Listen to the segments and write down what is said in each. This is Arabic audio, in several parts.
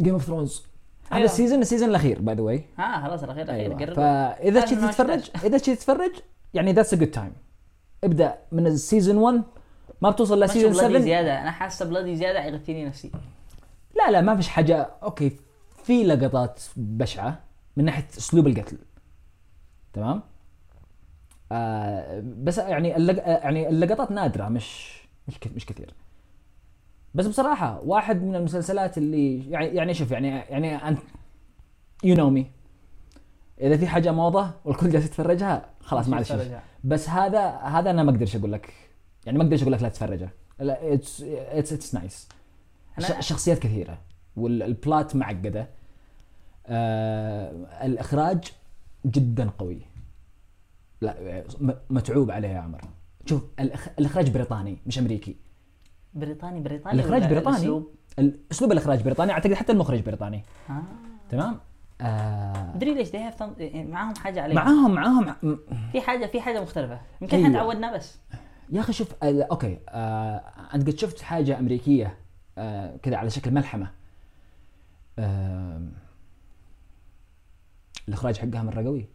Game of Thrones هذا أيوة. ال season ال season الأخير by the way ها خلاص الأخير الأخير قرب. فإذا تشي تتفرج. إذا تشي تتفرج يعني that's a good time ابدأ من ال season 1 ما بتوصل ل season bloody 7 زيادة. أنا حاسة bloody زيادة يغثيني نفسي. لا لا ما فيش حاجة. أوكي في لقطات بشعة من ناحية أسلوب القتل. تمام؟ آه بس يعني اللق... يعني اللقطات نادرة مش مش مش كثير. بس بصراحة واحد من المسلسلات اللي يعني يعني شوف يعني يعني انت you know me إذا في حاجة موضة والكل جالس يتفرجها خلاص تتفرجها. بس هذا هذا أنا ما أقدرش أقول لك. يعني ما أقدرش أقول لك لا تتفرجه. لا it's it's it's nice شخصيات كثيرة. وال plot معقدة. آه الإخراج جدا قوي. لا متعوب عليه يا عمر. شوف. الإخراج بريطاني مش أمريكي. بريطاني بريطاني الإخراج بريطاني؟ الأسلوب؟ أسلوب الإخراج بريطاني أعتقد حتى المخرج بريطاني. آه. تمام؟ آه. مدري ليش they have some- يعني معاهم حاجة عليهم. معاهم معاهم. في حاجة في حاجة مختلفة. يمكن أيوة. إحنا تعودنا بس. يا أخي شوف آه أوكي آه أنت قد شفت حاجة أمريكية آه كذا على شكل ملحمة. آه الإخراج حقها مرة قوي.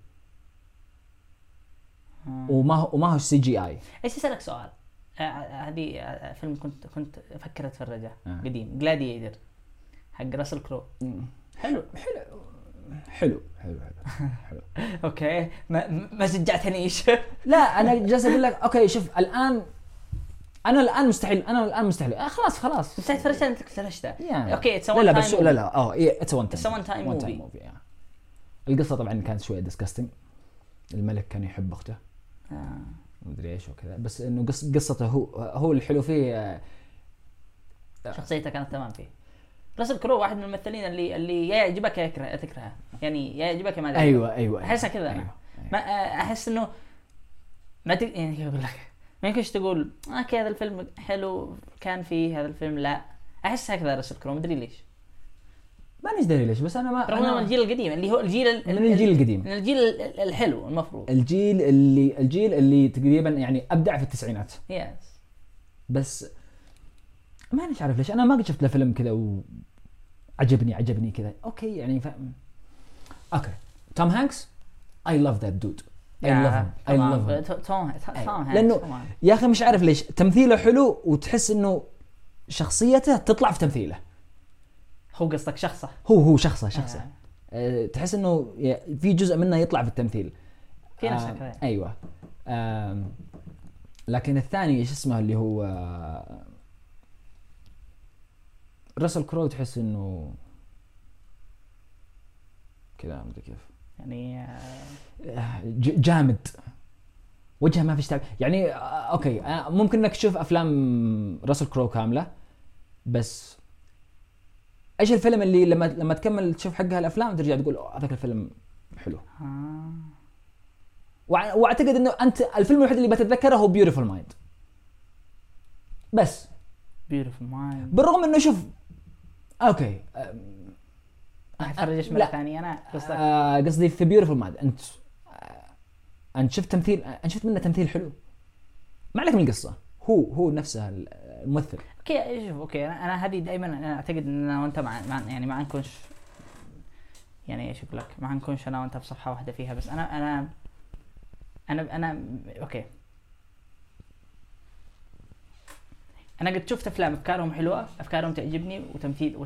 آه. وما هو وما هو CGI إيش اسالك سؤال؟ آه، آه، هذه آه، فيلم كنت كنت أفكر أتفرجه آه. قديم. Gladiator حق راسل كرو. حلو. حلو. حلو. حلو حلو. okay. ما ما شجعتنيش لا أنا جالس أقول لك okay شوف الآن أنا الآن مستحيل أنا الآن مستحيل. آه خلاص خلاص. بس تفرجت أنت تفرجته يعني okay it's لا لا بس لا لا. آه it's one a one time movie. القصة طبعا كانت شوية disgusting الملك كان يحب أخته. آه. مدري إيش وكذا. بس إنه قص قصته هو هو الحلو فيه آه، شخصيته كانت تمام فيه. راسل كرو واحد من الممثلين اللي اللي يا يعجبك يا يكره تكرهه. يعني يا يعجبك يا ما تعجبك. أيوه أيوه أحسها كذا أنا. أيوة. ما آه، أحس إنه ما تق... يعني كيف أقول لك؟ ما يمكنش تقول okay هذا الفيلم حلو كان فيه هذا الفيلم. لا. احس هكذا راسل كرو. مدري ليش. ما ندري ليش بس أنا ما رغم إنه من الجيل القديم اللي هو الجيل ال- من الجيل القديم. من الجيل ال- ال- الحلو المفروض. الجيل اللي الجيل اللي تقريبا يعني أبدع في التسعينات. yes بس ما مش عارف ليش أنا ما قد شفت له فيلم كذا وعجبني عجبني كذا. okay يعني ف... okay. توم هانكس؟ I love that dude I love I love توم توم هانكس لأنه. يا أخي مش عارف ليش تمثيله حلو وتحس إنه شخصيته تطلع في تمثيله. هو قصدك شخصه؟ هو هو شخصه شخصه. آه. أه تحس إنه في جزء منه يطلع في التمثيل. في ناس آه،. أيوه. آم، لكن الثاني إيش اسمه اللي هو آه، راسل كرو تحس إنه كذا ما أدري كيف. يعني آه، آه، جامد. وجهه ما فيش تعب يعني آه، okay آه، ممكن إنك تشوف أفلام راسل كرو كاملة بس إيش الفيلم اللي لما لما تكمل تشوف حقها الأفلام ترجع تقول "أوه، هذاك الفيلم حلو. آه. واعتقد إنه أنت الفيلم الوحيد اللي بتتذكره هو Beautiful Mind بس. Beautiful Mind بالرغم إنه شوف okay أتفرج مرة. ثانية أنا آه، قصدي في Beautiful Mind أنت آه، أنت شفت تمثيل أنت شفت منه تمثيل حلو. ما عليك من القصة. هو هو نفسه الممثل. okay شوف okay أنا, أنا هذه دائما أنا أعتقد إن أنا وأنت مع, مع يعني ما نكونش يعني إيش أقول لك؟ ما نكونش أنا وأنت بصفحه واحدة فيها بس أنا أنا أنا أنا okay. أنا قد شفت أفلام أفكارهم حلوة أفكارهم تعجبني وتمثيل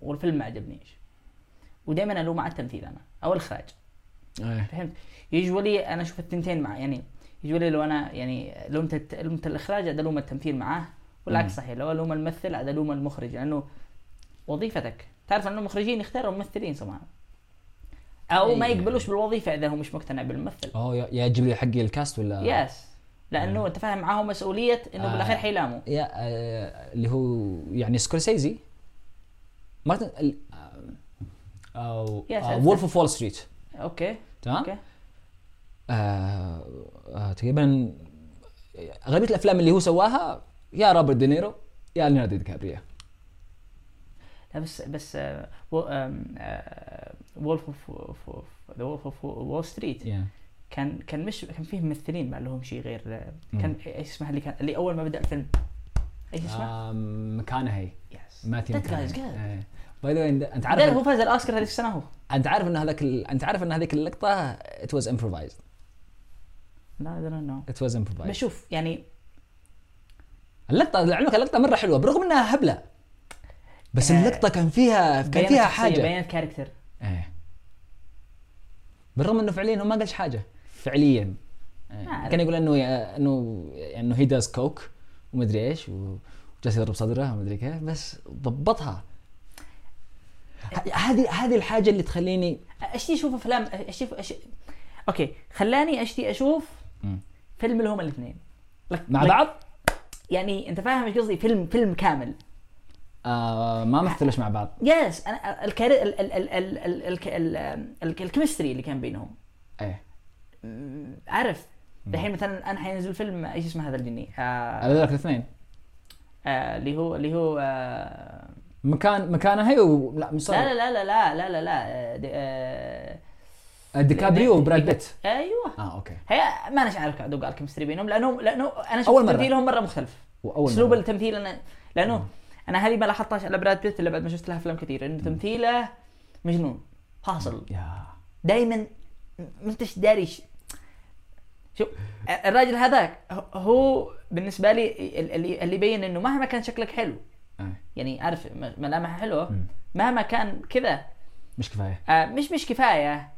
والفيلم ما عجبنيش. ودائما ألوم على التمثيل أنا أو الإخراج. فهمت؟ يجولي أنا أشوف التنتين مع يعني يجولي لو أنا يعني لومت لومت الإخراج الوم التمثيل معاه. والعكس. صحيح لو الوم الممثل عاد الوم المخرج لأنه وظيفتك. تعرف ان المخرجين يختاروا ممثلين طبعا أو ما أي. يقبلوش بالوظيفة إذا هو مش مقتنع بالممثل. اوه يا- تجيب لي حقي الكاست ولا؟ يس لأنه أنت فاهم معاهم مسؤولية إنه آه. بالأخير حيلاموا يا آه، اللي هو يعني سكورسيزي. مارتن آه، أو. Wolf of Wall Street okay. تمام؟ okay. آه آه تقريبا اغلبيه الأفلام اللي هو سواها يا روبرت دينيرو يا ليوناردو دي كابريو لا بس بس آه، Wolf of the Wolf of Wall Street كان كان مش كان فيه ممثلين ما لهم شيء غير كان إيش اسمها اللي كان اللي أول ما بدأ الفيلم؟ إيش اسمه؟ ماكونهي yes is good. by the إنت عارف هو فاز الأوسكار هذيك السنة هو. أنت عارف إن هذاك أنت عارف إن هذيك اللقطة؟ it was improvised لا I don't know. it was improvised بشوف يعني اللقطه لعلمك اللقطة مرة حلوة برغم إنها هبلة. بس آه، اللقطة كان فيها كان فيها حاجة. بيانات character إيه. بالرغم إنه فعليا هو ما قالش حاجة. فعليا. أعرف. كان يقول انه انه إنه he does coke ومدري إيش وجالس يضرب صدرة ومدري كيف بس ضبطها. هذه هذه الحاجة اللي تخليني اشتي أشوف افلام أشوف أش... okay خلاني اشتي أشوف. فيلم لهم الاثنين. لك- مع لك- بعض؟ يعني أنت فاهم إيش قصدي فيلم فيلم كامل آه ما مثلوش مع بعض yes أنا. ال... ال... ال... ال... ال... ال... ال... ال... ال chemistry اللي كان بينهم إيه عارف الحين مثلا أنا حينزل فيلم إيش اسمه هذا الجني آه... هذول الاثنين آه... اللي هو اللي هو آه... مكان ماكونهي و... لا لا لا لا لا لا لا لا لا. دي-. ديكابريو وبراد بيت أيوه. آه okay. هي ما أنا عارف ادوق على ال chemistry بينهم لانهم لأنه أنا شفت. تمثيلهم مرة مختلف. وأول أسلوب. التمثيل أنا لأنه أنا هذه ما لاحظتهاش على براد بيت إلا بعد ما شفت له أفلام كثير إنه تمثيله مجنون. فاصل. دائما ما أنتش داري شوف الراجل هذاك هو بالنسبة لي اللي اللي يبين إنه مهما كان شكلك حلو آه. يعني عارف م- ملامح حلوة مم. مهما كان كذا. مش كفاية. آه مش مش كفاية.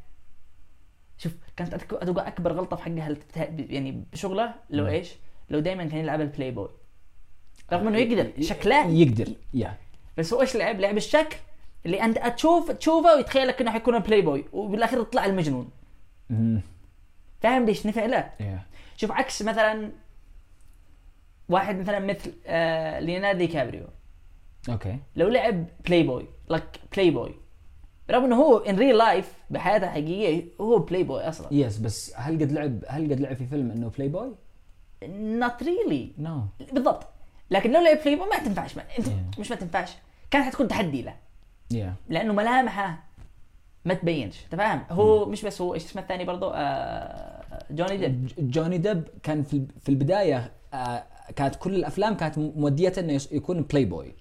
كانت أتوقع أكبر غلطة في حقها يعني بشغله لو مم. إيش؟ لو دائما كان يلعب البلاي بوي رغم إنه يقدر شكله يقدر yeah بس هو إيش لعب؟ لعب الشكل اللي أنت تشوف تشوفه ويتخيلك إنه حيكون بلاي بوي وبالاخير يطلع المجنون. فاهم ليش نفع له؟ شوف عكس مثلا واحد مثلا مثل آه ليوناردو دي كابريو okay لو لعب playboy like playboy رغم إنه هو in real life بحياته الحقيقية هو بلاي بوي أصلا. yes بس هل قد لعب هل قد لعب في فيلم إنه بلاي بوي؟ not really no بالضبط. لكن لو لعب بلاي بوي ما تنفعش ما. أنت Yeah. مش ما تنفعش. كانت حتكون تحدي له. yeah لأنه ملامحه ما تبينش. أنت فاهم؟ هو مش بس هو إيش اسمه الثاني برضه آه جوني ديب جوني ديب كان في في البداية آه كانت كل الأفلام كانت موديته إنه يكون بلاي بوي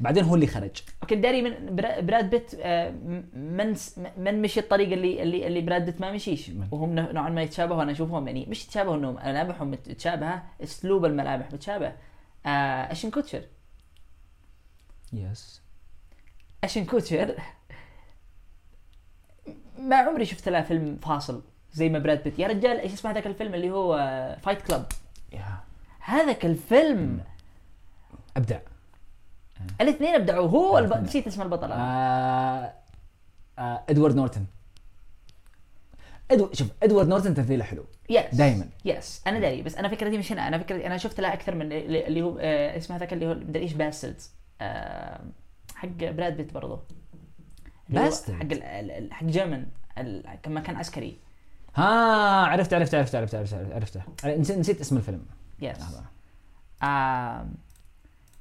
بعدين هو اللي خرج. okay داري من برا- براد بيت آه، من من مشي الطريقة اللي اللي اللي براد بيت ما مشيش. وهم نوع- نوعا ما يتشابهوا أنا أشوفهم يعني مش يتشابهوا إنهم ملامحهم متشابهه أسلوب الملامح متشابه. آه أشتون كوتشر. yes أشتون كوتشر. ما عمري شفت له فيلم فاصل زي ما براد بيت. يا رجال إيش اسمه هذاك الفيلم اللي هو Fight Club يا هذاك الفيلم أبدع. الاثنين ابدعوا. هو الب... الاثنين. نسيت اسم البطل. آه آه إدوارد نورتن. ادو شوف إدوارد نورتن تمثيله حلو. yes دايماً. yes أنا داري بس أنا فكرتي مش هنا. أنا فكرتي أنا شفت له أكثر من اللي هو آه اسمه هذاك اللي هو مدري إيش Bastards آه حق براد بيت برضه Bastards. حق ال- ال- ال- حق German لما كان عسكري. ها عرفت عرفت عرفت عرفت عرفت, عرفت عرفته نسيت, نسيت اسم الفيلم. yes لحظة. آه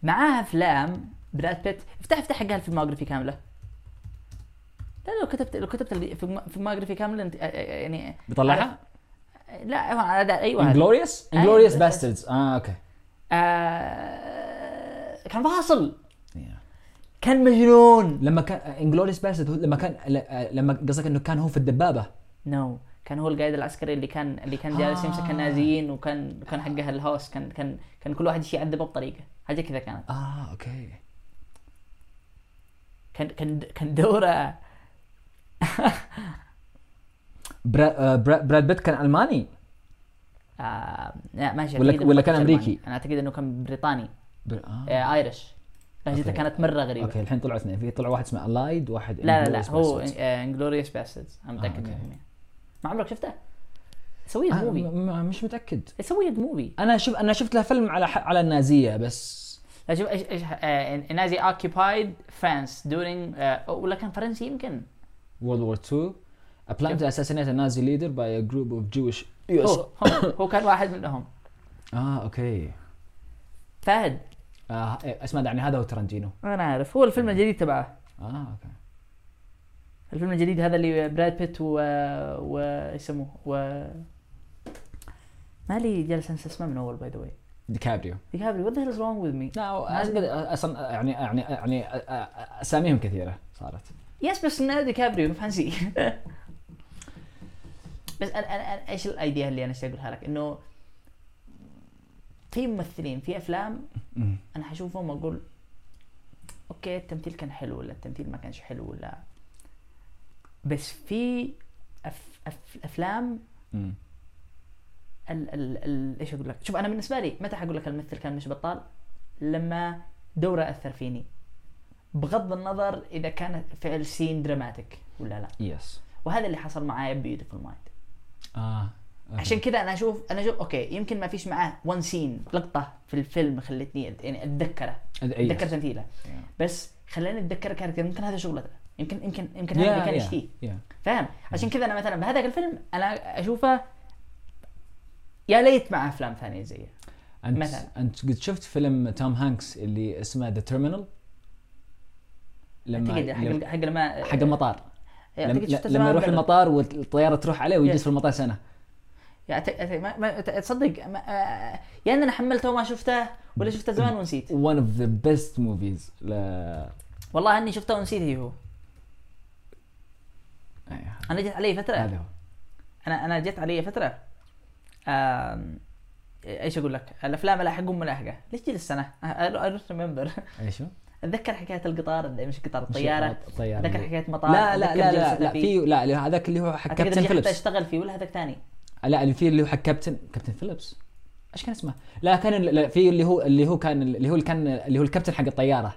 معاه أفلام براد بيت. افتح افتح حقها ال filmography كاملة. لا لو كتبت لو كتبت ال filmography كاملة انت آه، آه، يعني بيطلعها؟ لا هو هذا أيوه. Inglourious. Inglourious Bastards آه okay. آه كان فاصل. Yeah. كان مجنون. لما كان Inglourious Bastard لما كان ل- لما قصدك إنه كان هو في الدبابة؟ no كان هو القائد العسكري اللي كان اللي كان جالس يمسك آه. النازيين وكان كان حقه الهوس كان كان كان كل واحد يعذبه بطريقة. حاجة كذا كانت. آه okay. كان كان كان دوره. براد آه، براد بيت كان ألماني؟ آه لا ماشي ولا ولا كان أمريكي؟ أنا أعتقد إنه كان بريطاني. بر... آه. آه Irish لهجته كانت مرة غريبة. okay الحين طلعوا اثنين في طلع واحد اسمه Allied واحد لا لا لا هو Inglourious Bastards أنا متاكد ما عمرك شفته؟ سويت آه movie مش متأكد. سويت movie أنا شوف أنا شفت له فيلم على ح- على النازية بس. لا شوف إيش إيش آه، Nazi occupied during آه، ولا كان فرنسي يمكن. World War II A plan to assassinate a Nazi leader by a group of Jewish هو هو, كان واحد منهم. آه okay. فهد. آه إيه، اسمع يعني هذا هو تارنتينو. أنا عارف هو الفيلم الجديد تبعه. آه okay. الفيلم الجديد هذا اللي براد بيت و و يسموه؟ و مالي جالس أنسى اسمه من أول by the way ديكابريو. ديكابريو. The hell is wrong with me? لا أصلا يعني يعني يعني أساميهم كثيرة صارت. yes بس ديكابريو fancy. بس أنا أنا إيش ال idea اللي أنا أقولها لك؟ إنه في ممثلين في أفلام. أنا حشوفهم وأقول okay التمثيل كان حلو ولا التمثيل ما كانش حلو ولا بس في أف... أف... أفلام. ال... ال... ال... إيش أقول لك شوف أنا بالنسبة لي متى حقول لك الممثل كان مش بطال لما دوره أثر فيني بغض النظر إذا كان فعل scene dramatic ولا لا yes وهذا اللي حصل معايا Beautiful Mind آه okay. عشان كذا أنا أشوف أنا أشوف okay يمكن ما فيش معاه one scene لقطة في الفيلم خلتني يعني أتذكره اتذكر. تمثيله. بس خلاني أتذكر character يمكن هذا شغلته يمكن يمكن يمكن هذا اللي كان يشتيه. فاهم عشان كذا أنا مثلا بهذاك الفيلم أنا أشوفه يا ليت مع أفلام ثانية زيه انت مثلا. أنت قد شفت فيلم توم هانكس اللي اسمه The Terminal لما حق لما- حق لما حق المطار لما, شفته لما زمان يروح. المطار والطيارة تروح عليه ويجلس. في المطار سنة ما ما تصدق ما- آه، يا ان أنا حملته وما شفته ولا شفته زمان ونسيت one of the best movies ل والله إني شفته ونسيت هو أيوه. أنا جت علي فترة. هذا هو. أنا أنا جت علي فترة. آم، إيش أقول لك؟ الأفلام اللي حقهم ملاحقه ليش جي السنة؟ I don't remember إيش؟ أتذكر حكاية القطار مش قطار الطياره الطياره أتذكر حكاية مطار. لا لا لا لا, لا. في لا هذاك اللي هو حق كابتن فيليبس. أشتغل فيه ولا هذاك ثاني؟ لا اللي في اللي هو حق كابتن كابتن فيليبس. إيش كان اسمه؟ لا كان لا في اللي هو اللي هو كان اللي هو اللي كان اللي هو الكابتن حق الطيارة.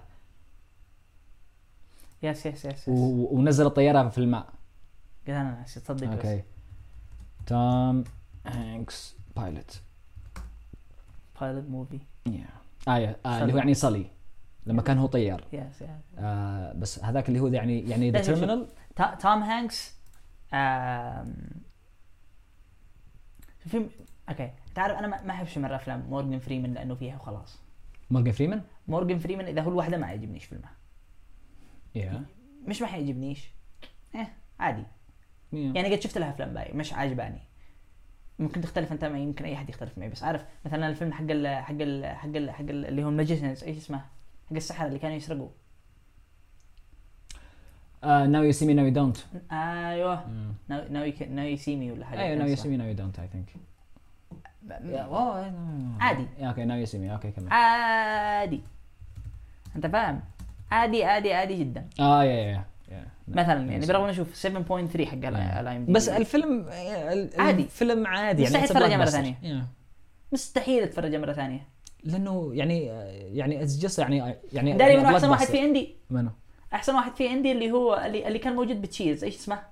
yes yes yes, yes. ونزل الطيارة في الماء. قلت أنا ناسي تصدق بس. أوكي. توم هانكس pilot pilot movie yeah- آه اللي هو. يعني Sully لما كان هو طيار. yes yes آه بس هذاك اللي هو يعني يعني The. Terminal توم هانكس آم، في أوكي. تعرف أنا ما احبش مره افلام مورجان فريمان لأنه فيها وخلاص مورجان فريمان مورجان فريمان إذا هو الواحده ما يعجبنيش فيلمه. yeah مش ما حيعجبنيش. إيه عادي. يعني قد شفت لها أفلام باقي مش عاجباني. ممكن تختلف أنت معي يمكن أي احد يختلف معي بس عارف مثلا الفيلم حق ال حق ال حق ال حق ال اللي هو ال magicians إيش اسمه؟ حق السحرة اللي كانوا يسرقوا. Now You See Me Now You Don't أيوه. Now Now You See Me ولا حاجة أيوه Now You. See Me Now You Don't I think عادي. أوكي Now You See Me أوكي. كمل. عادي. أنت فاهم؟ عادي عادي عادي جدا. آه yeah yeah. مثلا يعني. برغم نشوف 7.3 حق ال IMDb بس الفيلم ال- عادي. الفيلم عادي مستحيل تتفرجها مرة blockbuster. ثانية. Yeah. مستحيل اتفرجها مرة ثانية لأنه يعني يعني it's just يعني يعني داري يعني منو أحسن. واحد في عندي منو؟ أحسن واحد في عندي اللي هو اللي, اللي كان موجود ب The Change إيش اسمه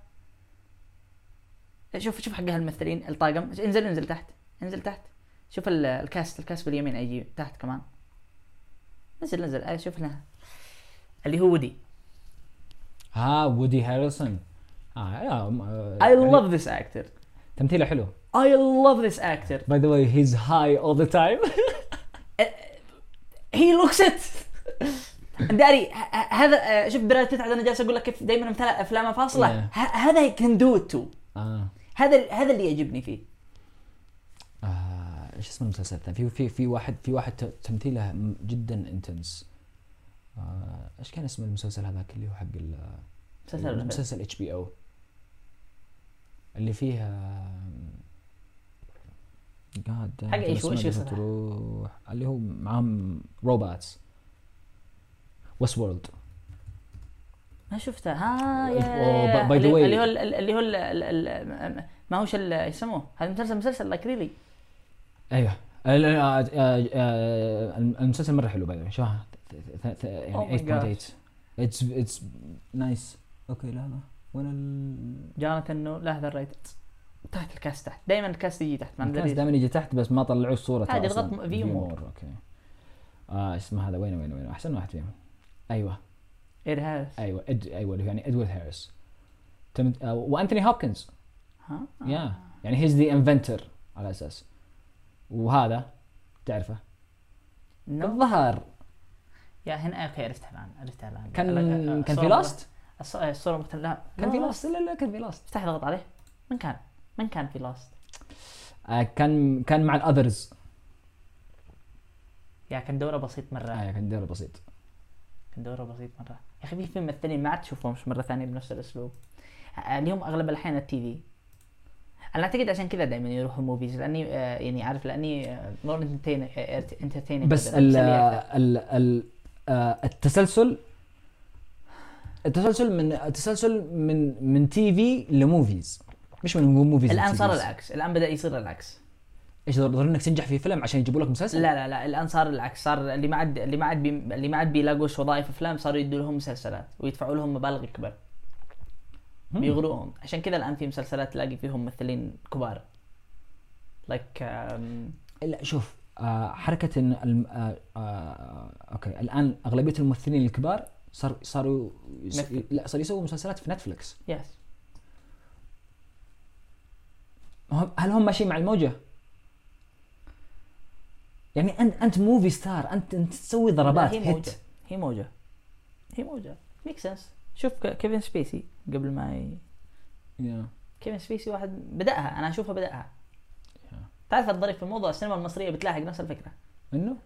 شوف شوف حق هالممثلين الطاقم انزل انزل تحت انزل تحت شوف ال- ال cast ال cast باليمين يجي تحت كمان نزل نزل آه، شوف هنا اللي هو ودي ها وودي هاريسون. I love this actor. تمثيله حلو. I love this actor. by the way he's high all the time he looks it. داري هذا آه، شوف براد بيت أنا جالس أقول لك كيف دائما مثلا افلامه فاصلة. هذا كان do it too هذا هذا اللي يعجبني فيه. آه، إيش اسم المسلسل الثاني؟ في في في واحد في واحد تمثيله جدا intense آه، إيش كان اسم المسلسل هذاك اللي هو حق ال- مسلسل؟ المسلسل HBO؟ اللي فيه قاعد حق؟ إيش قصته؟ تروح. اللي هو معاهم robots Westworld ما شفته. ها yeah- Oh, yeah by- by the اللي, هو ال- ال- اللي هو ما هوش إيش يسموه؟ هذا مسلسل مسلسل like really أيوه. آه، آه، آه، المسلسل مرة حلو by show؟ Oh يعني my 8.8 it's it's nice أوكي لا وين ال جوناثان no لا هذا ال right تحت ال cast تحت. دائما ال cast يجي تحت ما ندري دائما يجي تحت بس ما طلعوا الصورة عادي،. اضغط more. more، أوكي. آه اسمه هذا؟ وين وين وين؟ أحسن واحد فيهم. أيوه. إد هاريس أيوه إد أيوه اللي يعني إدوارد هاريس. تم... آه وأنتوني هوبكنز. ها؟ yeah يعني he's the inventor على أساس. وهذا تعرفه؟ الظهر. yeah هنا أوكي عرفتها الآن عرفتها الآن. كان كان في Lost؟ الصورة مختلفة لا كان في لا، Lost. لا لا كان في Lost. افتح ضغط عليه. من كان؟ من كان في Lost؟ آه كان كان مع ال Others. yeah كان دوره بسيط مرة. آه كان دور بسيط. كان دوره بسيط مرة. يا أخي في فيلم ممثلين ما عاد تشوفهمش مرة ثانية بنفس الأسلوب. آه، اليوم أغلب الاحيان التي في. أنا أعتقد عشان كذا دائما يروحوا movies لأني آه، يعني عارف لأني more entertaining بس ال ال ال آه، التسلسل التسلسل من التسلسل من من TV ل movies. مش من movies الآن صار. العكس. الآن بدأ يصير العكس. إيش ضروري إنك تنجح في فيلم عشان يجيبوا لك مسلسل؟ لا لا لا. الآن صار العكس. صار اللي ما عاد اللي ما عاد بي اللي ما عاد بيلاقوش وظائف أفلام صاروا يدوا لهم مسلسلات ويدفعوا لهم مبالغ أكبر. مم. بيغروهم. عشان كذا الآن في مسلسلات تلاقي فيهم ممثلين كبار. like لا شوف آه حركة إن الم- آه آه أوكي. الآن أغلبية الممثلين الكبار صار صاروا. لا صار يسووا مسلسلات في نتفلكس yes هم- هل هم ماشيين مع الموجة؟ يعني انت أنت movie star انت أنت تسوي ضربات هي hit موجة. هي موجة. هي موجة. make sense شوف كيفن سبيسي قبل ما ي... yeah. كيفن سبيسي واحد بدأها. أنا أشوفها بدأها. تعرف الظريف في الموضوع السينما المصرية بتلاحق نفس الفكرة. إنه؟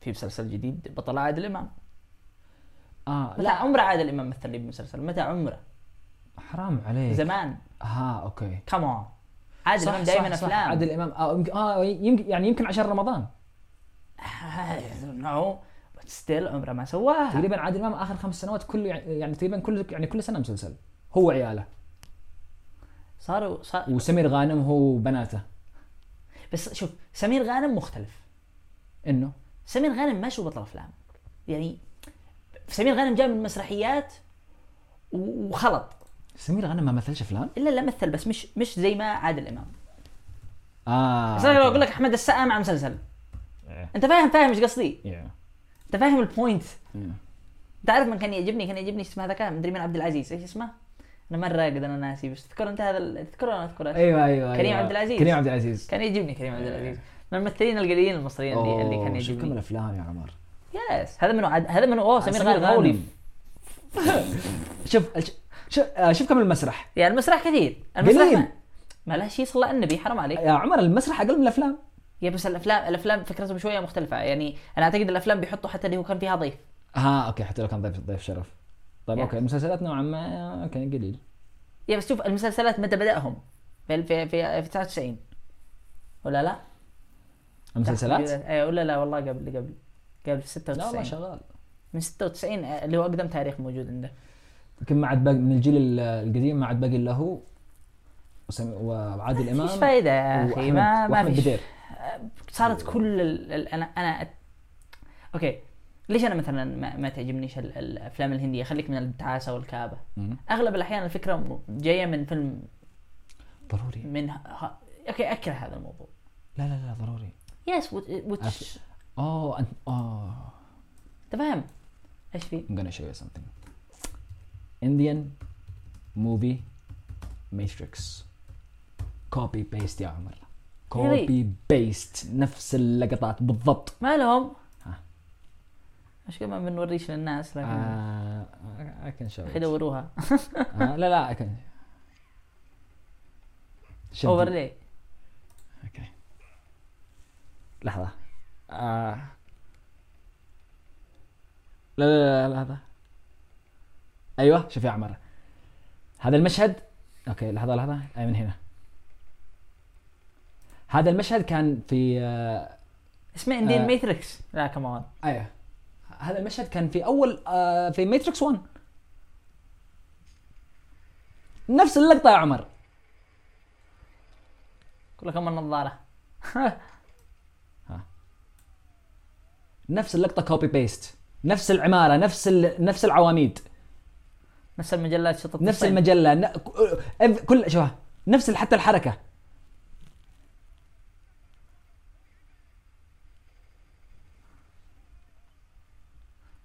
في مسلسل جديد بطل عادل إمام. آه لا. عمره عادل إمام مثل لي بمسلسل؟ متى عمره؟ حرام عليك. زمان. ها okay. كمان عادل إمام دائما أفلام. عادل إمام آه يمكن آه يمكن يعني يمكن عشان رمضان. no still عمره ما سواها. تقريبا عادل إمام آخر خمس سنوات كل يعني تقريبا كل يعني كل سنة مسلسل. هو وعياله. صاروا صار وسمير غانم هو وبناته. بس شوف سمير غانم مختلف إنه سمير غانم ما شو بطل افلام يعني سمير غانم جاي من مسرحيات وخلط سمير غانم ما مثلش افلام؟ إلا لا مثل بس مش مش زي ما عادل إمام آه بس أنا لو. أقول لك أحمد السقا مع مسلسل إيه. أنت فاهم فاهم إيش قصدي إيه. أنت فاهم ال point إيه. أنت عارف من كان يعجبني كان يعجبني اسمه هذا كان مدري من عبد العزيز إيش اسمه أنا مرة راقد أنا ناسي بس تذكر أنت هذا تذكره ولا ما تذكره أيوه أيوه كريم أيوة. عبد العزيز. كريم عبد العزيز. كان يعجبني كريم عبد العزيز. من الممثلين القليلين المصريين اللي, اللي كان شوف كم يعجبني الأفلام يا عمر؟ yes هذا منو عاد هذا منو أوه سمير غانم. شوف شوف آه، شوف كم المسرح. يعني المسرح كثير. المسرح قليل. ما, له شيء صلى النبي حرام عليك. يا عمر المسرح أقل من الأفلام. yeah بس الافلام الأفلام فكرتهم شوية مختلفة. يعني أنا أعتقد الأفلام بيحطوا حتى اللي هو كان فيها ضيف. ها okay حتى لو كان ضيف ضيف شرف. طيب yeah. okay المسلسلات نوعا ما okay قليل. yeah بس شوف المسلسلات متى بدأهم؟ في في في, في 99 ولا لا؟ المسلسلات؟ اي ولا لا والله قبل قبل قبل في لا والله 96 شغال. من 96 آه، اللي هو أقدم تاريخ موجود عنده. يمكن ما عاد باقي من الجيل ال- القديم ما عاد باقي الا هو وعادل إمام إيش فايدة يا أخي ما ما فيش. بدير. صارت كل. ال... أنا أنا okay. ليش أنا مثلا ما, ما تعجبنيش ال... الأفلام الهندية؟ خليك من التعاسه والكآبة. مم. أغلب الأحيان الفكرة جاية من فيلم ضروري. من ه... okay أكره هذا الموضوع. لا لا لا ضروري. yes watch أوه انت أوه. انت فاهم إيش في؟ I'm gonna show you something. Indian movie Matrix. Copy paste يا عمر. Copy paste نفس اللقطات بالضبط. ما لهم؟ مش ما بنوريش للناس لكن آه I can show أخي it. دوروها آه لا لا I can. شوف over there. لي okay لحظة. آه. لا لا لا لحظة. أيوه شوف يا عمر. هذا المشهد. okay لحظة لحظة. أي من هنا. هذا المشهد كان في آه اسمه Indian آه. Matrix لا كمان أيوه. هذا المشهد كان في أول آه في Matrix 1 نفس اللقطة يا عمر. كلها كمان نظارة. نفس اللقطة copy paste نفس العمارة نفس ال... نفس العواميد. نفس المجلات شطط نفس. المجلة ن... كل شوف نفس حتى الحركة.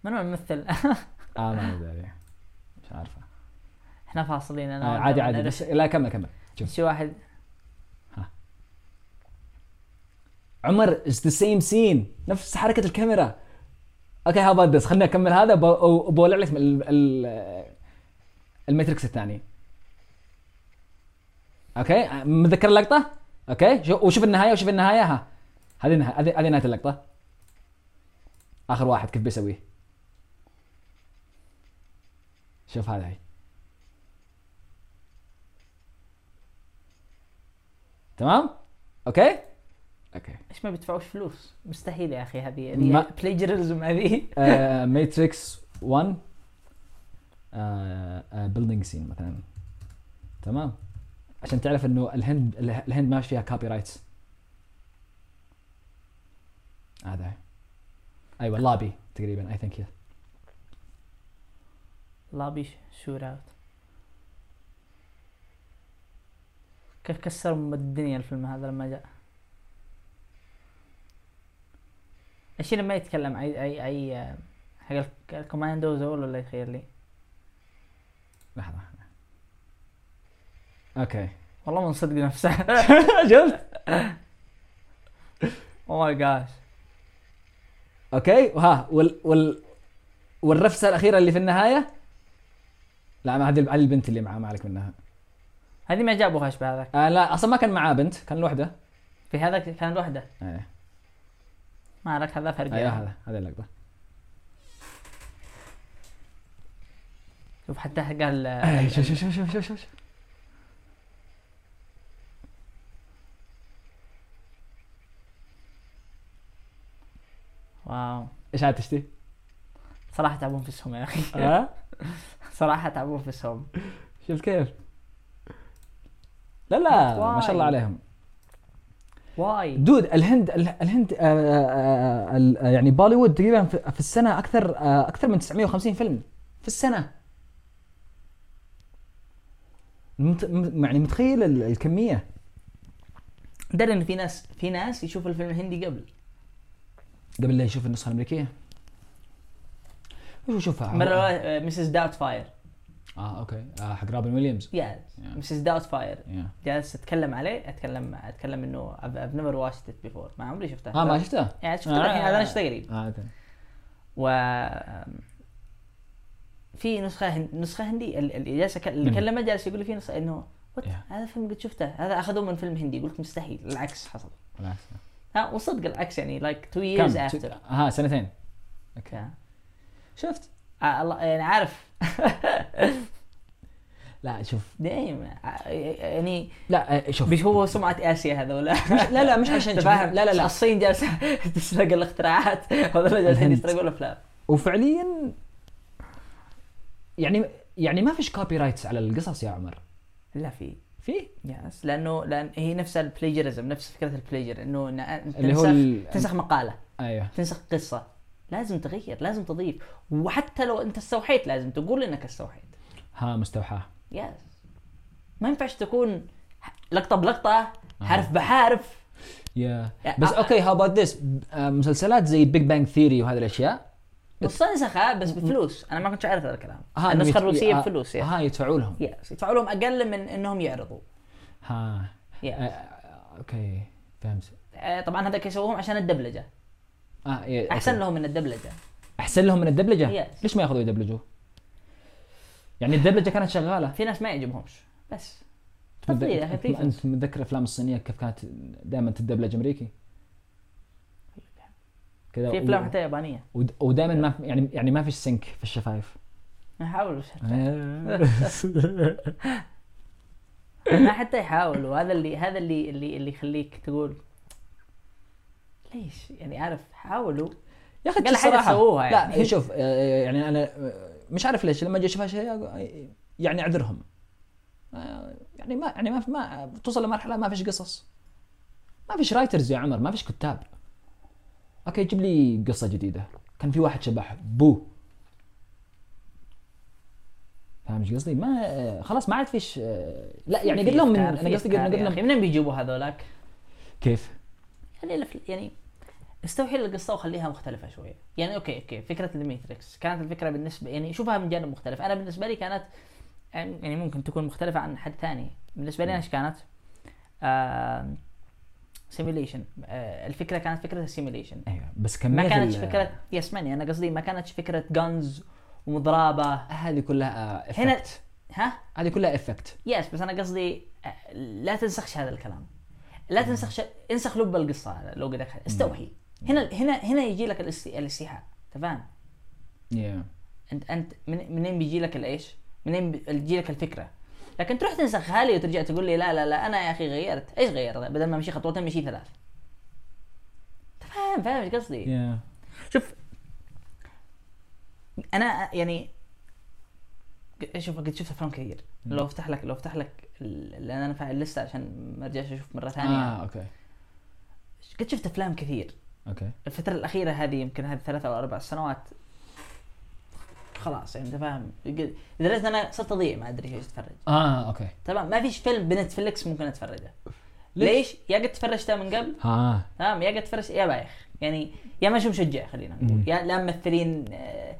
منو الممثل؟ آه ما أدري مش عارفه. إحنا فاصلين أنا آه عادي عادي. بس لا كمل كمل. شوف. شي واحد؟ عمر is the same scene نفس حركة الكاميرا. okay how about this خليني أكمل هذا وب- وبولع لك ال... ال... ال Matrix الثاني. okay متذكر اللقطة؟ okay شو وشوف النهاية وشوف النهاية ها. هذه هذه نهاية اللقطة. آخر واحد كيف بيسويه شوف هذا هي تمام؟ okay؟ okay. إيش ما بيدفعوش فلوس؟ مستحيل يا أخي هذه ما- هذه. plagiarism هذه Matrix 1 building scene مثلا. تمام؟ عشان تعرف إنه الهند الهند ما فيها copyrights هذا. أيوه لابي تقريبا اي ثينك لابي شوت اوت كيف كسروا الدنيا الفيلم هذا لما جاء الشيء لما يتكلم اي اي اي حق ال- الكوماندوز هو اللي يخير لي لحظه أوكي والله من صدق نفسه شفت oh my gosh okay وها وال وال والرفسه الاخيره اللي في النهايه لا ما هذه البنت اللي معاه ما عليك منها. هذه ما جابوها اشبه هذاك آه لا أصلا ما كان معاه بنت كان لوحده. في هذاك كان لوحده. إيه. ما لك هذا فرق أيوه. هذا هذه اللقطة. شوف حتى قال شوف شوف شوف شوف شوف شوف wow. إيش عاد تشتي؟ صراحة تعبون في السهم يا أخي. ها؟ صراحة تعبون في السهم شفت كيف؟ لا لا ما شاء الله? عليهم why dude الهند ال- الهند آه، آه، آه، يعني بوليوود تقريبا في السنة أكثر أكثر من 950 فيلم في السنة مت- يعني متخيل ال- الكمية دري إن في ناس في ناس يشوفوا الفيلم الهندي قبل قبل لا يشوف النسخة الأمريكية وش يشوفها مرة Mrs. Doubtfire آه okay آه حق رابن ويليامز yes Yeah. Mrs. Doubtfire yeah. جالس أتكلم عليه أتكلم أتكلم إنه I've never watched it before ما عمري شفته آه ما شفته؟ يعني شفته الحين آه. هذا أنا شفته قريب آه okay و في نسخة هن... نسخة هندي ال- اللي جالس اللي. كلمه جالس يقول لي في نسخة إنه What؟ Yeah. هذا فيلم قد شفته هذا أخذوه من فيلم هندي قلت مستحيل العكس حصل بالعكس. ها وصدق العكس يعني like two؟ years after ها سنتين أوكي شفت؟ الله يعني عارف. لا شوف. دايم يعني لا آه، شوف. مش هو سمعة آسيا هذولا لا لا مش عشان انت شوف، فاهم لا لا لا. الصين جالسة تسرق الاختراعات هذول جالسين. يسرقوا الأفلام. وفعليا يعني يعني ما فيش copyrights على القصص يا عمر. لا في. في؟ yes لأنه لأن هي نفس ال plagiarism نفس فكرة ال plagiar إنه أنت اللي هو تنسخ تنسخ مقالة. أيوه. تنسخ قصة. لازم تغير لازم تضيف. وحتى لو انت استوحيت لازم تقول إنك استوحيت. ها مستوحاة. yes ما ينفعش تكون لقطة بلقطة حرف بحرف. يا. يا- بس آه. أوكي هاو اباوت ذس مسلسلات زي Big Bang Theory وهذه الأشياء؟ مستنسخه بس بفلوس. أنا ما كنت عارف هذا الكلام. النسخة يت- الروسية آه، بفلوس ها يدفعوا لهم. yes يدفعوا لهم أقل من إنهم يعرضوا. ها. yes. آه، okay فهمت. آه، طبعا هذاك يسووهم عشان الدبلجة. آه إيه، أحسن. لهم من الدبلجة. أحسن لهم من الدبلجة؟ Yes. ليش ما ياخذوا يدبلجوا يعني الدبلجة كانت شغالة. في ناس ما يعجبهمش. بس. تفضيل يا أخي. أنت متذكر الافلام الصينية كيف كانت دائما تدبلج أمريكي؟ كذا في أفلام حتى يابانية. ودائما ما في- يعني يعني ما فيش سنك في الشفايف. يحاولوا ما حتى يحاولوا. هذا اللي هذا اللي اللي اللي يخليك تقول ليش يعني عارف حاولوا يا أخي حاجة الصراحة سووها لا يعني. شوف آه، يعني أنا آه، مش عارف ليش لما أجي أشوف شيء يعني أعذرهم آه، يعني ما يعني ما ما توصل لمرحلة ما فيش قصص ما فيش writers يا عمر ما فيش كتاب okay جيب لي قصة جديدة كان في واحد شبح بو فاهم إيش قصدي؟ ما آه، خلاص ما عاد فيش آه، لا يعني قلت لهم من أنا قصدي قلت. لهم منين بيجيبوا هذولاك؟ كيف؟ يعني يعني استوحي القصة وخليها مختلفة شوية. يعني okay okay فكرة ال Matrix كانت الفكرة بالنسبة يعني شوفها من جانب مختلف. أنا بالنسبة لي كانت يعني ممكن تكون مختلفة عن حد ثاني بالنسبة لي إيش كانت؟ simulation الفكرة كانت فكرة ال simulation أيوه بس كمية ما كانتش فكره يسمعني أنا قصدي ما كانتش فكرة guns ومضرابة. هذه كلها هنا effect ها؟ هذه كلها effect yes بس أنا قصدي آه، لا تنسخش هذا الكلام. لا تنسخ ش... انسخ لب القصة هذا لو قدرت استوحي. هنا هنا هنا يجي لك الاست... الاستيحاء انت فاهم يا أنت أنت من منين بيجي لك الايش؟ منين بيجي لك الفكرة؟ لكن تروح تنسخها لي وترجع تقول لي لا لا لا أنا يا أخي غيرت، إيش غيرت؟ بدل ما أمشي خطوتين مشي ثلاث. انت فاهم فاهم إيش قصدي؟ يا شوف أنا يعني شوف قد شفت أفلام كثير لو أفتح لك لو أفتح لك لأن أنا فاعل لسه عشان ما ارجعش أشوف مرة ثانية آه okay قد شفت أفلام كثير okay. الفترة الأخيرة هذه يمكن هذه ثلاث أو أربع سنوات. خلاص يعني أنت فاهم؟ لدرجة إن أنا صرت أضيع ما أدري إيش أتفرج. آه okay. تمام ما فيش فيلم ب Netflix ممكن أتفرجه. ليش؟ ليش؟ يا قد تفرجته من قبل؟ ها تمام يا قد تفرج يا بايخ. يعني يا مش مشجع خلينا نقول. يا لا ممثلين آه،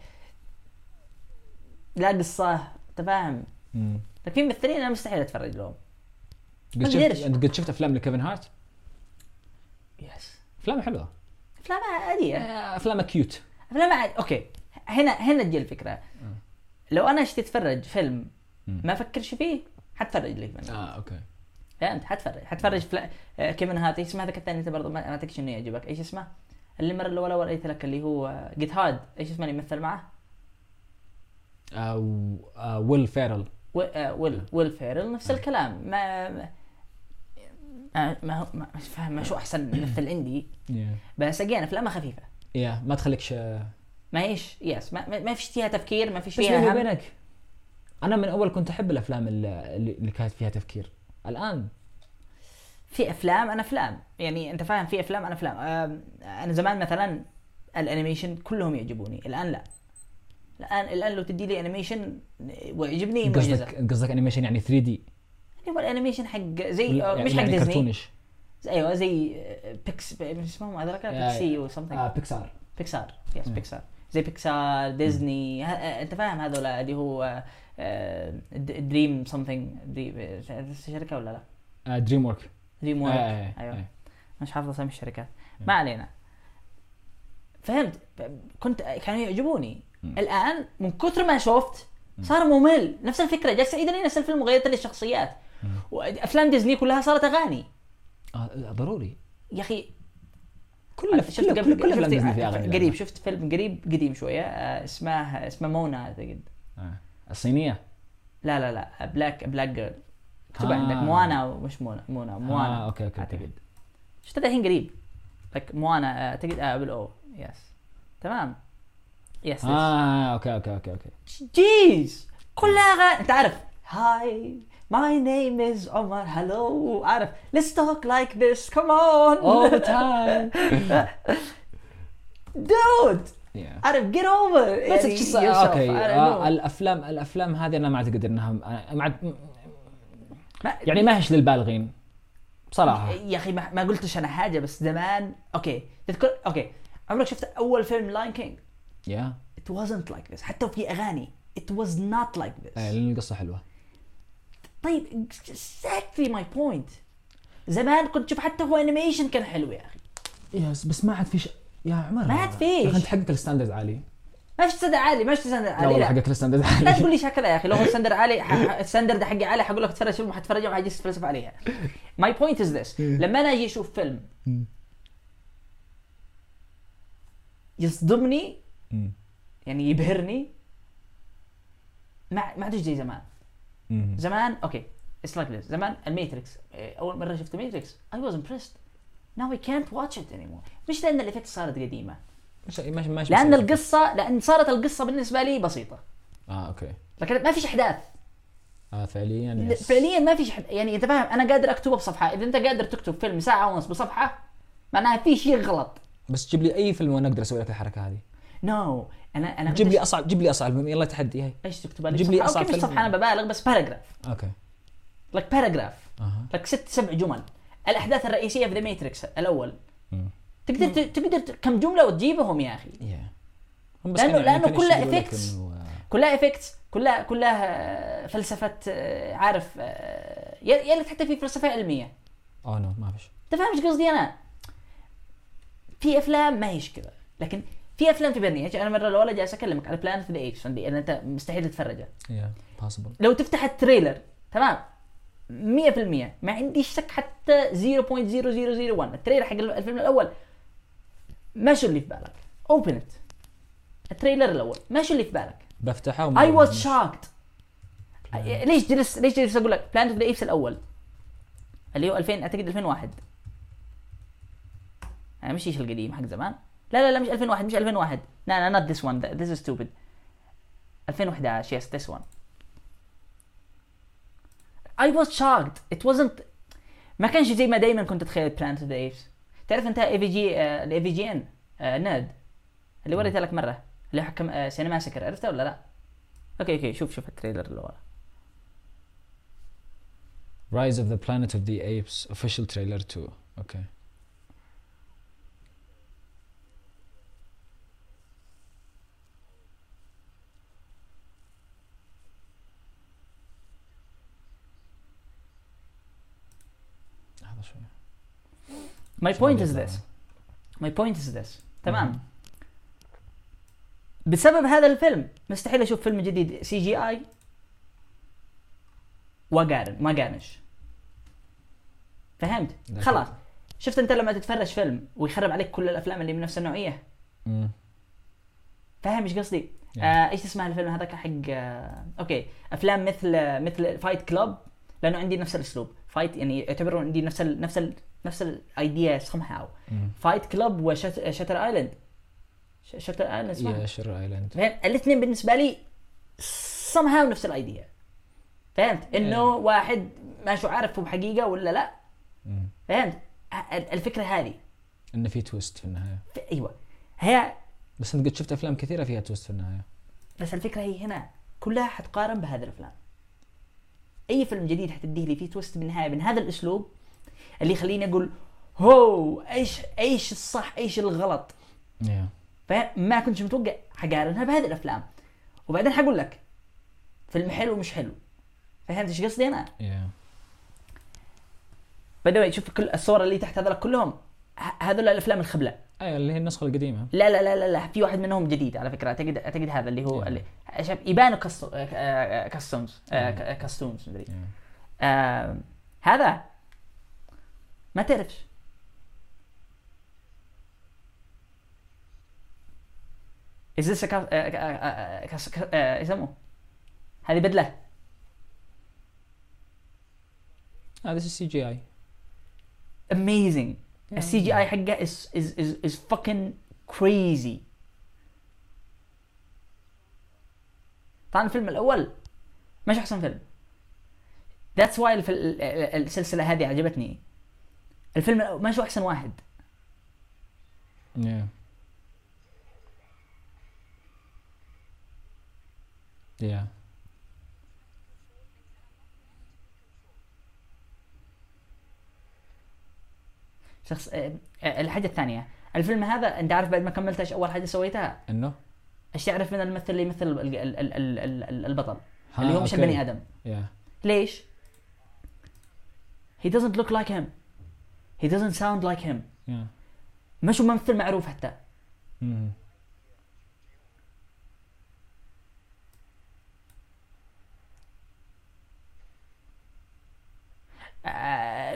لا قصة أنت فاهم. لكن في ممثلين أنا مستحيل أتفرج لهم. قد شفت. أنت قد شفت أفلام لكيفن هارت؟ yes أفلام حلوة. أفلام عادية. آه، افلام cute افلام عاد okay. هنا هنا تجي الفكرة. لو أنا اشتي أتفرج فيلم. ما افكرش فيه حتفرج لي منه آه okay. فهمت حتفرج. حتفرج فلا... آه، كيفن هارت إيش اسمه؟ هذاك الثاني انت برضه ما اعتقدش انه يعجبك. إيش اسمه؟ اللي المره الاولى وريت لك اللي هو Get Hard إيش اسمه اللي يمثل معه؟ آه آه ويل فيرل. ويل ويل فيرل. نفس الكلام. ما ما هو- ما مش فاهم مش أحسن ممثل عندي بس again افلامها خفيفة. يا ما تخليكش ما هيش yes ما, ما, فيش فيها تفكير ما فيش بس فيها هم. وبينك أنا من أول كنت أحب الأفلام اللي, اللي كانت فيها تفكير. الآن. في أفلام أنا أفلام. يعني أنت فاهم في أفلام أنا أفلام. أنا زمان مثلا ال animation كلهم يعجبوني الآن لا. الان الآن لو تدي لي animation ويعجبني قصدك قصدك animation يعني 3D اللي هو الانيميشن حق زي آه، مش حق يعني ديزني cartoonish. أيوه زي آه، Pix اسمهم هذاك يا- Pixie و something. آه Pixar. Pixar yes. Pixar. زي بيكسار ديزني ه- آه، أنت فاهم هذول اللي هو Dream something شركة ولا لا؟ آه DreamWork Dream آه Work آه أيوه. آه. مش حافظ اسامي الشركات ما علينا. فهمت؟ كنت كانوا يعجبوني. الآن من كثر ما شفت صار ممل. نفس الفكرة. جالس اعيد نفس الفيلم وغيرت لي الشخصيات. وأفلام ديزني كلها صارت أغاني. آه ضروري. يا أخي كل شفت كل قبل كل أفلام شفت ديزني فيها أغاني. قريب شفت فيلم قريب قديم شوية آه، اسمه اسمه مونا اعتقد آه. الصينية؟ لا لا لا black black girl اكتب آه. عندك موانا ومش مونا مونا موانا آه، okay, okay. أعتقد. شفتها الحين قريب. لك موانا أعتقد آه بالاو yes تمام. yes آه okay okay okay okay. Jeez! كلها اغاني أنت عارف. Hi. My name is عمر hello عارف let's talk like this. Come on. All the time. Dude. Yeah. عارف get over بس يعني. okay آه. الافلام الأفلام هذه أنا ما أعتقد انها ما- يعني ما هيش للبالغين. بصراحه يا أخي ما, ما قلتش أنا حاجة بس زمان okay. تذكر okay. عمرك شفت أول فيلم Lion King yeah it wasn't like this. حتى في أغاني. It was not like this. آه، لأن القصة حلوة. طيب exactly my point. زمان كنت تشوف حتى هو animation كان حلو يا أخي. yes بس ما عاد في ش... يا عمر. ما عاد فيش. أنت حقك ال standard عالي. ما في standard عالي ما في standard لا عالي والله لا, حقك ال standard لا عالي. تقول ليش هكذا يا أخي لو هو ال standard عالي ال standard حقي عالي حقول لك تتفرج فيلم حتفرج وحجلس تفلسف عليها. My point is this لما أنا أجي أشوف فيلم يصدمني مم. يعني يبهرني ما ما عادش زي زمان. زمان okay it's like this زمان ال Matrix إيه، أول مرة شفت ماتريكس اي واز امبرست ناو اي كانت واتش ات اني مش لأن ال effect صارت قديمة. مش مش مش لأن القصة لأن صارت القصة بالنسبة لي بسيطة. آه okay. لكن ما فيش أحداث. آه فعليا yes. فعليا ما فيش حد يعني أنت فاهم أنا قادر اكتبه بصفحة. إذا أنت قادر تكتب فيلم ساعة ونص بصفحة معناها في شيء غلط. بس جيب لي أي فيلم وأنا أقدر أسوي لك الحركة هذه. no no. أنا أنا جيب لي اصعب جيب لي أصعب. يلا تحدي hi. إيش تكتب علي جيب لي okay مش. صفحه أنا ببالغ بس paragraph okay. لك باراجراف لك ست سبع جمل. الأحداث الرئيسية في The Matrix الأول. مم. تقدر تقدر كم جملة وتجيبهم يا أخي؟ لأنه- كانوا- لأنه كانوا كلها. إنه، آه، كلها effects كلها كلها فلسفة آه، عارف آه، يا لك حتى في فلسفة علمية. آه no ما فيش انت فاهم إيش قصدي أنا؟ في أفلام ما هيش كذا. لكن في أفلام تبهرني أنا مرة الأولى جالس أكلمك على Planet the Apes عندي ان أنت مستحيل تتفرجه. yeah possible لو تفتح ال trailer تمام؟ 100% ما عنديش شك حتى 0.0001 ال trailer حق الفيلم الأول ما شو اللي في بالك؟ open it ال trailer الأول ماشي اللي في بالك؟ بفتحه I was shocked ليش جلس ليش جلس أقول لك Planet of the Apes الأول؟ اللي هو 2000 أعتقد 2001 يعني مش القديم حق زمان. لا لا لا مش 2001 مش 2001 لا لا not this one. This is stupid. 2011 yes this one. I was shocked. It wasn't ما كانش زي ما دايما كنت أتخيل بلانت اوف ذا ايبس تعرف أنت اي في جي الاي في جي ان ناد اللي وريته لك مرة اللي حكم آه، سينما سكر. عرفته ولا لا؟ أوكي أوكي شوف شوف التريلر اللي ورا. Rise of the Planet of the Apes official trailer 2 أوكي لحظة My شو point بدي is يطلع؟ this. My point is this. تمام. بسبب هذا الفيلم مستحيل أشوف فيلم جديد سي جي اي واقارن ما قارنش. فهمت؟ خلاص. شفت أنت لما تتفرج فيلم ويخرب عليك كل الأفلام اللي من نفس النوعية؟ مم. فاهم إيش قصدي؟ آه إيش اسمه الفيلم هذاك حق آه أوكي. أفلام مثل مثل فايت كلاب لأنه عندي نفس الأسلوب. Fight يعني يعتبرون عندي نفس ال نفس ال نفس ال idea somehow. Fight Club و Shutter Island Shutter Island اسمها. Shutter Island الاثنين بالنسبة لي somehow نفس ال idea فهمت؟ إنه. واحد ما شو عارف هو حقيقه ولا لا. فهمت؟ ال- الفكرة هذه. إنه في twist في النهاية. ف- أيوه. هي بس أنت قد شفت أفلام كثيرة فيها twist في النهاية. بس الفكرة هي هنا. كلها حتقارن بهذه الأفلام. أي فيلم جديد حتديه لي فيه تويست بالنهاية من هذا الأسلوب اللي يخليني أقول هو إيش إيش الصح إيش الغلط؟ فما كنتش متوقع حقارنها بهذه الأفلام. وبعدين حقول لك فيلم حلو مش حلو. فهمت إيش قصدي أنا؟ يا باي شوف كل الصور اللي تحت هذول كلهم هذول الأفلام الخبله أي اللي هي النسخة القديمة. لا لا لا لا, لا في واحد منهم جديد على فكرة. أعتقد أعتقد هذا اللي هو Yeah. اللي شايف يبانوا كاستو- آه، آه، كاستومز آه، Yeah. كاستومز مدري. هذا ما تعرفش. آه، إيش يسموه؟ هذه بدلة. هذا CGI amazing. ال CGI حقه is is is is fucking crazy. طبعا الفيلم الأول مش أحسن فيلم. That's why السلسلة هذه عجبتني. الفيلم مش هو أحسن واحد. يا شخص آه، آه، الحاجة الثانية. الفيلم هذا أنت عارف بعد ما كملت إيش أول حاجة سويتها؟ إنه؟ إيش تعرف من الممثل اللي يمثل ال- ال- ال- ال- ال- البطل؟ اللي هو مش. البني آدم. يا ليش؟ He doesn't look like him. He doesn't sound like him. يا مش ممثل معروف حتى. آه،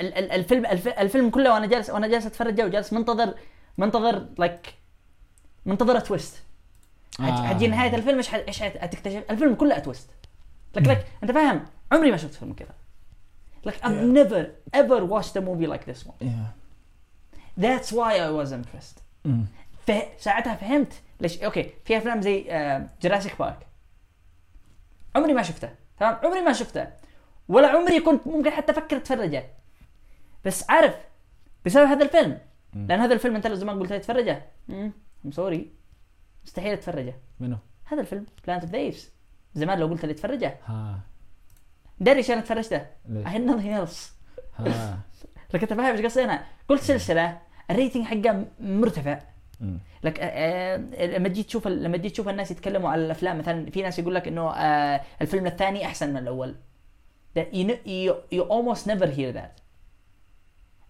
ال- ال- الفيلم الف- الفيلم كله وأنا جالس وأنا جالس اتفرجه وجالس منتظر منتظر like منتظر twist. آه. حتجي نهاية الفيلم إيش إيش حتكتشف؟ الفيلم كله twist. لك لك أنت فاهم؟ عمري ما شفت فيلم كذا. Like I've never ever watched a movie like this one. Yeah That's why I was impressed. فه... ساعتها فهمت ليش okay في أفلام زي Jurassic Park عمري ما شفته تمام؟ عمري ما شفته ولا عمري كنت ممكن حتى أفكر اتفرجه بس عارف بسبب هذا الفيلم. لأن هذا الفيلم أنت لو زمان قلت لي اتفرجه I'm sorry مستحيل أتفرجه. منو؟ هذا الفيلم Planet of the زمان لو قلت لي اتفرجه ها. داري عشان اتفرجته؟ I had nothing else لكن انت فاهم إيش قصدي أنا. قلت سلسلة ال rating حقه مرتفع. لك آه، آه، لما تجي تشوف لما تجي تشوف الناس يتكلموا على الأفلام مثلا في ناس يقول لك إنه آه، الفيلم الثاني أحسن من الأول. That you, you, you almost never hear that.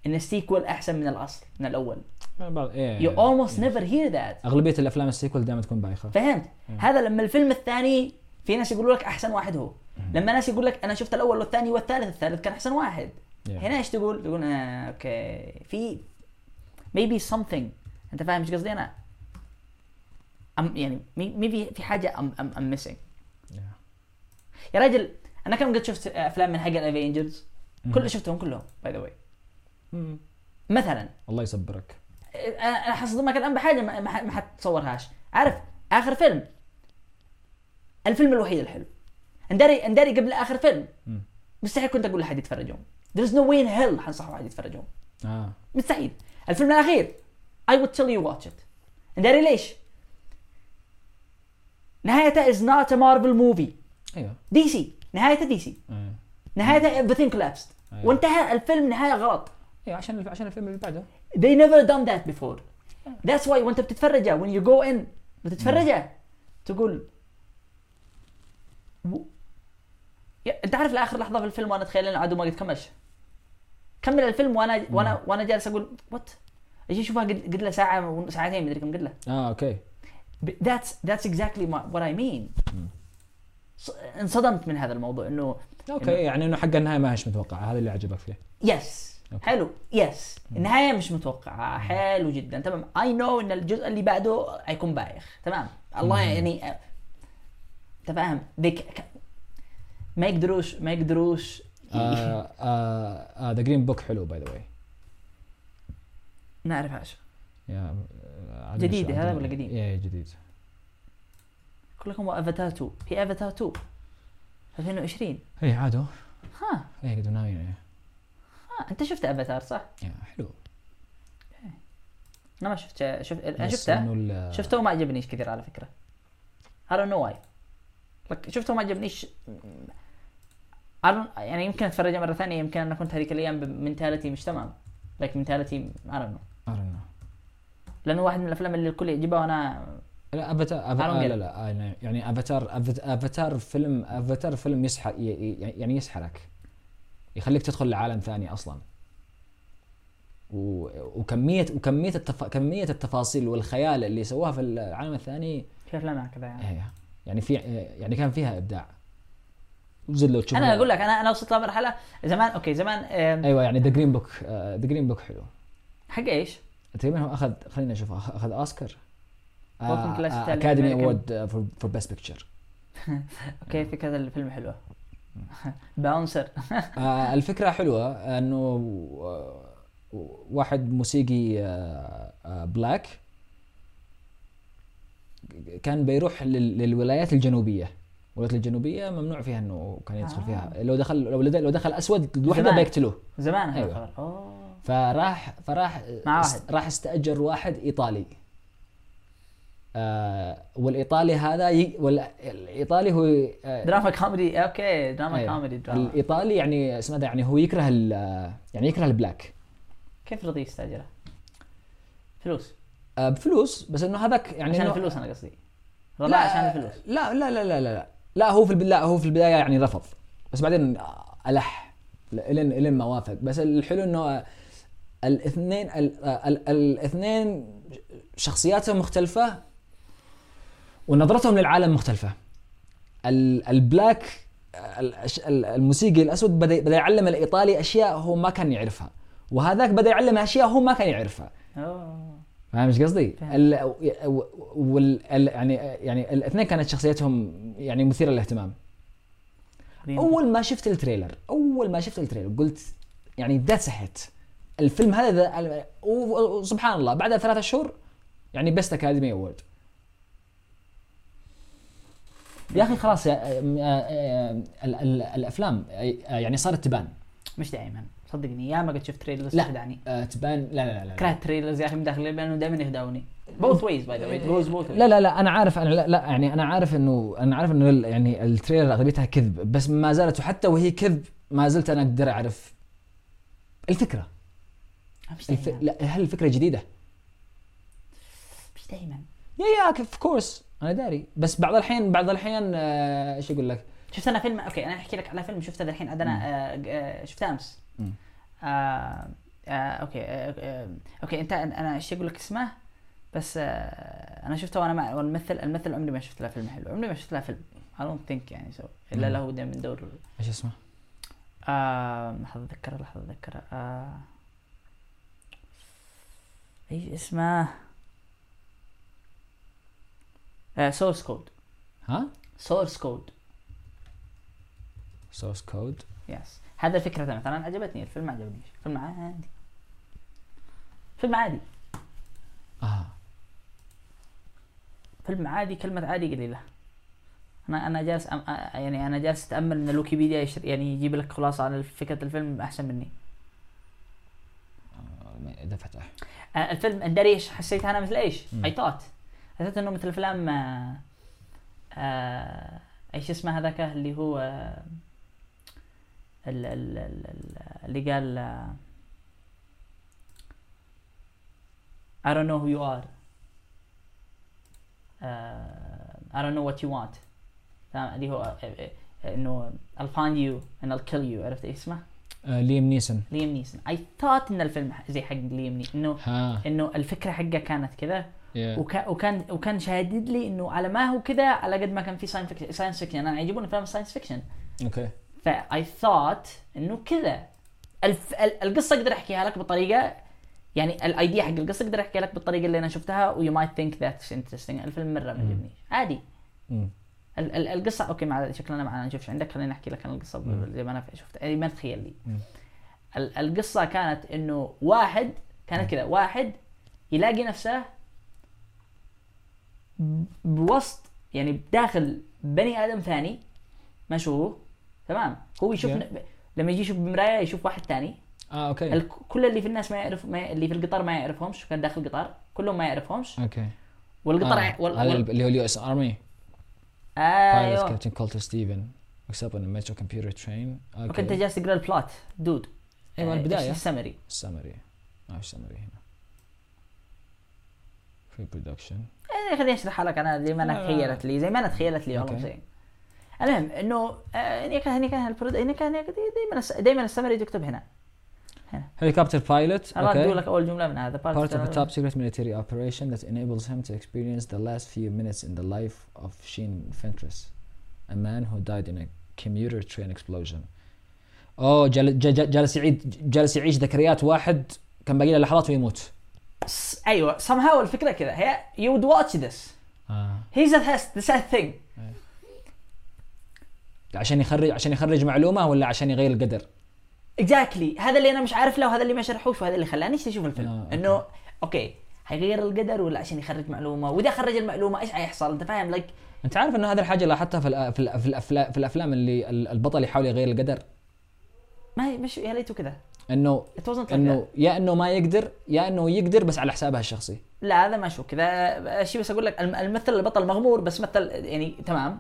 إن ال sequel أحسن من الأصل من الأول. إيه. you almost إيه. never hear that. أغلبية الأفلام ال sequel دائما تكون بايخة. فهمت؟ هذا لما الفيلم الثاني في ناس يقولوا لك أحسن واحد هو. لما ناس يقول لك أنا شفت الأول والثاني والثالث الثالث كان أحسن واحد. Yeah. هنا إيش تقول؟ تقول آه okay. في maybe something. أنت فاهم إيش قصدي أنا؟ أم يعني مي مي في في حاجة ام ام I'm missing يا راجل أنا كم قد شفت أفلام من حق ال Avengers؟ كل شفتهم كلهم by the way مثلا. الله يصبرك. أنا حصدمك الان بحاجة ما, ما ما حتتصورهاش عارف آخر فيلم. الفيلم الوحيد الحلو. انداري انداري قبل آخر فيلم. مستحيل كنت أقول لحد يتفرجهم there is no way in hell حنصح واحد يتفرجهم آه. مستحيل. الفيلم الأخير I would tell you watch it. انداري ليش؟ نهايته it's not a Marvel movie. أيوه. دي سي نهايته دي سي أيوه. نهايته everything collapsed. أيوة. وانتهى الفيلم نهاية غلط. أيوه عشان عشان الفيلم اللي بعده. They never done that before. that's why وانت بتتفرجه. When you go in بتتفرجه. تقول و... انت عارف لآخر لحظة في الفيلم وأنا أتخيل إن العدو ما قد كملش؟ كمل الفيلم وأنا وأنا وأنا جالس أقول what أشوفها قد له ساعة ساعتين مدري كم قد له آه okay. Exactly my, what I mean. ص- انصدمت من هذا الموضوع انه okay يعني إنه حق النهاية ما هيش متوقعة هذا اللي عجبك فيه. yes okay. حلو. yes النهاية مش متوقعة. حلو جدا. تمام. I know إن الجزء اللي بعده حيكون بايخ. تمام. الله يعني آه، انت فاهم؟ ca- ما يقدروش ما يقدروش The Green Book حلو by the way نعرفهاش. يا جديد هذا ولا قديم؟ إيه جديد. كلكم افاتار 2 في افاتار 2 2020 اي عادوا ها. إيه قدوا ناويين إيه. ها أنت شفت افاتار صح؟ يا حلو. أنا ما شفت شفت شفته. شفته وما عجبنيش كثير على فكرة. I don't know why. شفته وما عجبنيش. يعني يمكن اتفرجه مرة ثانية يمكن أنا كنت هذيك الأيام ب mentality مش تمام. like mentality don't know. لأنه واحد من الأفلام اللي الكل يعجبها وأنا لا افاتار أفا... get لا لا آه، يعني افاتار أفاتار فيلم أفاتار فيلم يسحر ي- ي- يعني يسحرك. يخليك تدخل لعالم ثاني أصلا. و... وكميه وكمية التف... كمية التفاصيل والخيال اللي سووها في العالم الثاني في افلام هكذا يعني. هي يعني في يعني كان فيها إبداع. زد لو تشوف أنا أقول لك أنا أنا وصلت لمرحله زمان okay زمان أيوه يعني The Green Book The Green Book حلو. حق إيش؟ تقريبا هو أخذ خلينا نشوف أخذ أوسكار. اكاديمي. اوورد فور بيست بيكتشر أوكي في كذا الفيلم حلوة. bouncer آه الفكرة حلوة إنه آه، واحد موسيقي آه، آه، بلاك كان بيروح لل- للولايات الجنوبية الولايات الجنوبية ممنوع فيها إنه كان يدخل فيها لو دخل لو لو دخل أسود لوحده زمان. بيقتلوه زمان هذا أيوة. أوه فراح فراح مع واحد. راح استأجر واحد إيطالي آه والإيطالي هذا ي... والايطالي هو آه دراما كوميدي okay دراما أيوة. كوميدي دراما الإيطالي يعني اسمه يعني هو يكره ال... يعني يكره ال black كيف رضي يستأجره؟ فلوس آه بفلوس بس إنه هذاك يعني عشان الفلوس أنا قصدي. رضا عشان الفلوس. لا لا لا لا لا لا. لا هو في. لا هو في البداية يعني رفض. بس بعدين ألح إلين إلين ما وافق. بس الحلو إنه الاثنين ال... ال... الاثنين شخصياتهم مختلفة ونظرتهم للعالم مختلفة. ال... ال black ال- ال- الموسيقي الأسود بدأ بدأ يعلم الإيطالي أشياء هو ما كان يعرفها. وهذاك بدأ يعلم أشياء هو ما كان يعرفها. أوه. فاهم إيش قصدي؟ ال... وال... ال... يعني يعني الاثنين كانت شخصيتهم يعني مثيرة للاهتمام. أول ما شفت ال trailer أول ما شفت ال trailer قلت يعني hit الفيلم هذا وسبحان الله بعد ثلاثة شهور يعني best Academy Award يا أخي خلاص يا آه، آه، ال- ال- الأفلام آه، يعني صارت تبان. مش دائما. صدقني يا ما قد شفت trailers لا. تخدعني آه، تبان لا لا لا لا. كرهت trailers يا أخي من داخل لأنه دائما يخدعوني both ways by the way goes both لا لا لا أنا عارف أنا لا, لا يعني أنا عارف انه أنا عارف إنه يعني ال trailer أغلبيتها كذب بس ما زالت وحتى وهي كذب ما زلت أنا أقدر أعرف الفكرة. مش الف... دائما لا هل الفكرة جديدة؟ مش دائما يا يا of course أنا داري. بس بعض الحين بعض الحين آه، إيش أقول لك؟ شفت أنا فيلم okay أنا أحكي لك على فيلم شفته الحين عندنا آه آه شفته أمس. آه آه okay آه آه okay أنت أنا إيش أقول لك اسمه؟ بس آه أنا شفته وأنا مع والممثل الممثل عمري ما شفت له فيلم حلو عمري ما شفت له فيلم. I don't think يعني so إلا. له دائما دور. إيش اسمه؟ آه لحظة اتذكر لحظة اتذكر آه إيش اسمه؟ سورس كود ها؟ سورس كود سورس كود يس هذا فكرة مثلا عجبتني الفيلم ما عجبنيش فيلم عادي. فيلم عادي. آه. فيلم عادي كلمة عادي قليلة. أنا أنا جالس أم يعني أنا جالس أتأمل إن الويكيبيديا يشر يعني يجيب لك خلاصة عن فكرة الفيلم أحسن مني. آه، إذا فتح. الفيلم ادري إيش حسيت أنا مثل إيش؟ اي ثوت حسيت إنه مثل أفلام آه، آه، إيش اسمه هذاك اللي هو آه، اللي قال I don't know who you are. آه، I don't know what you want؟ اللي هو إنه I'll find you and I'll kill you. عرفت اسمه؟ ليم نيسون ليم نيسون اي ثوت إن الفيلم زي حق ليم نيسون إنه إنه الفكرة حقه كانت كذا yeah. وكان وكان وكان شادد لي إنه على ما هو كذا على قد ما كان في science fiction science fiction أنا يعجبوني افلام ال science fiction okay ف I thought إنه كذا الف... ال- القصة أقدر أحكيها لك بطريقة يعني ال idea حق القصة أقدر أحكيها لك بالطريقة اللي أنا شفتها و you might think that's interesting الفيلم مرة ما. عجبني عادي. ال- ال- القصة okay مع شكلنا معنا نشوفش عندك خليني أحكي لك عن القصة. زي ما أنا شفت يعني ما تخيل لي. ال- القصة كانت إنه واحد كانت كذا واحد يلاقي نفسه بوسط يعني بداخل بني آدم ثاني مشهور تمام؟ هو يشوف Yeah. لما يجي يشوف بمراية يشوف واحد ثاني آه أوكي. كل اللي في الناس ما يعرف ما اللي في القطار ما يعرفهمش كان داخل القطار كلهم ما يعرفهمش. أوكي. والقطار آه. وال... وال... اللي هو اليو إس آرمي؟ بايلوت أيوه. كابتن كولتر ستيفن up on a metro computer train أوكي جالس تقرأ البلات دود أيوه البداية. السمري السمري ما في سمري هنا. في برودكشن إيه، خليني أشرحها لك أنا زي ما أنا لا، تخيلت لي زي ما أنا تخيلت لي والله أوكي. المهم انه آه، يعني كان هني كان هني كان دائما دائما السمري تكتب هنا أنا أقول okay لك اول جمله من هذا part of a top secret military operation that enables him to experience the last few minutes in the life of Sean Fentress a man who died in a commuter train explosion اوه جال- ج- ج- جالس يعيد جالس يعيش ذكريات واحد كان باقي له لحظات ويموت أيوه somehow الفكرة كذا هي you would watch this آه. he's a the sad thing عشان يخرج عشان يخرج معلومة ولا عشان يغير القدر؟ Exactly. هذا اللي أنا مش عارف له وهذا اللي ما شرحوش وهذا اللي خلاني أشوف الفيلم. آه، أوكي. إنه أوكي. حيغير القدر ولا عشان يخرج معلومة؟ وإذا خرج المعلومة إيش حيحصل أنت فاهم؟ like أنت عارف إنه هذه الحاجة لاحظتها في الأ- في الأ- في الافلام في الأفلام اللي ال- البطل يحاول يغير القدر؟ ما هي مش يا ليته كذا إنه إنه. يا إنه ما يقدر يا إنه يقدر بس على حسابها الشخصي. لا هذا ما شو كذا شيء بس أقول لك الم- الممثل البطل مغمور بس مثل يعني تمام.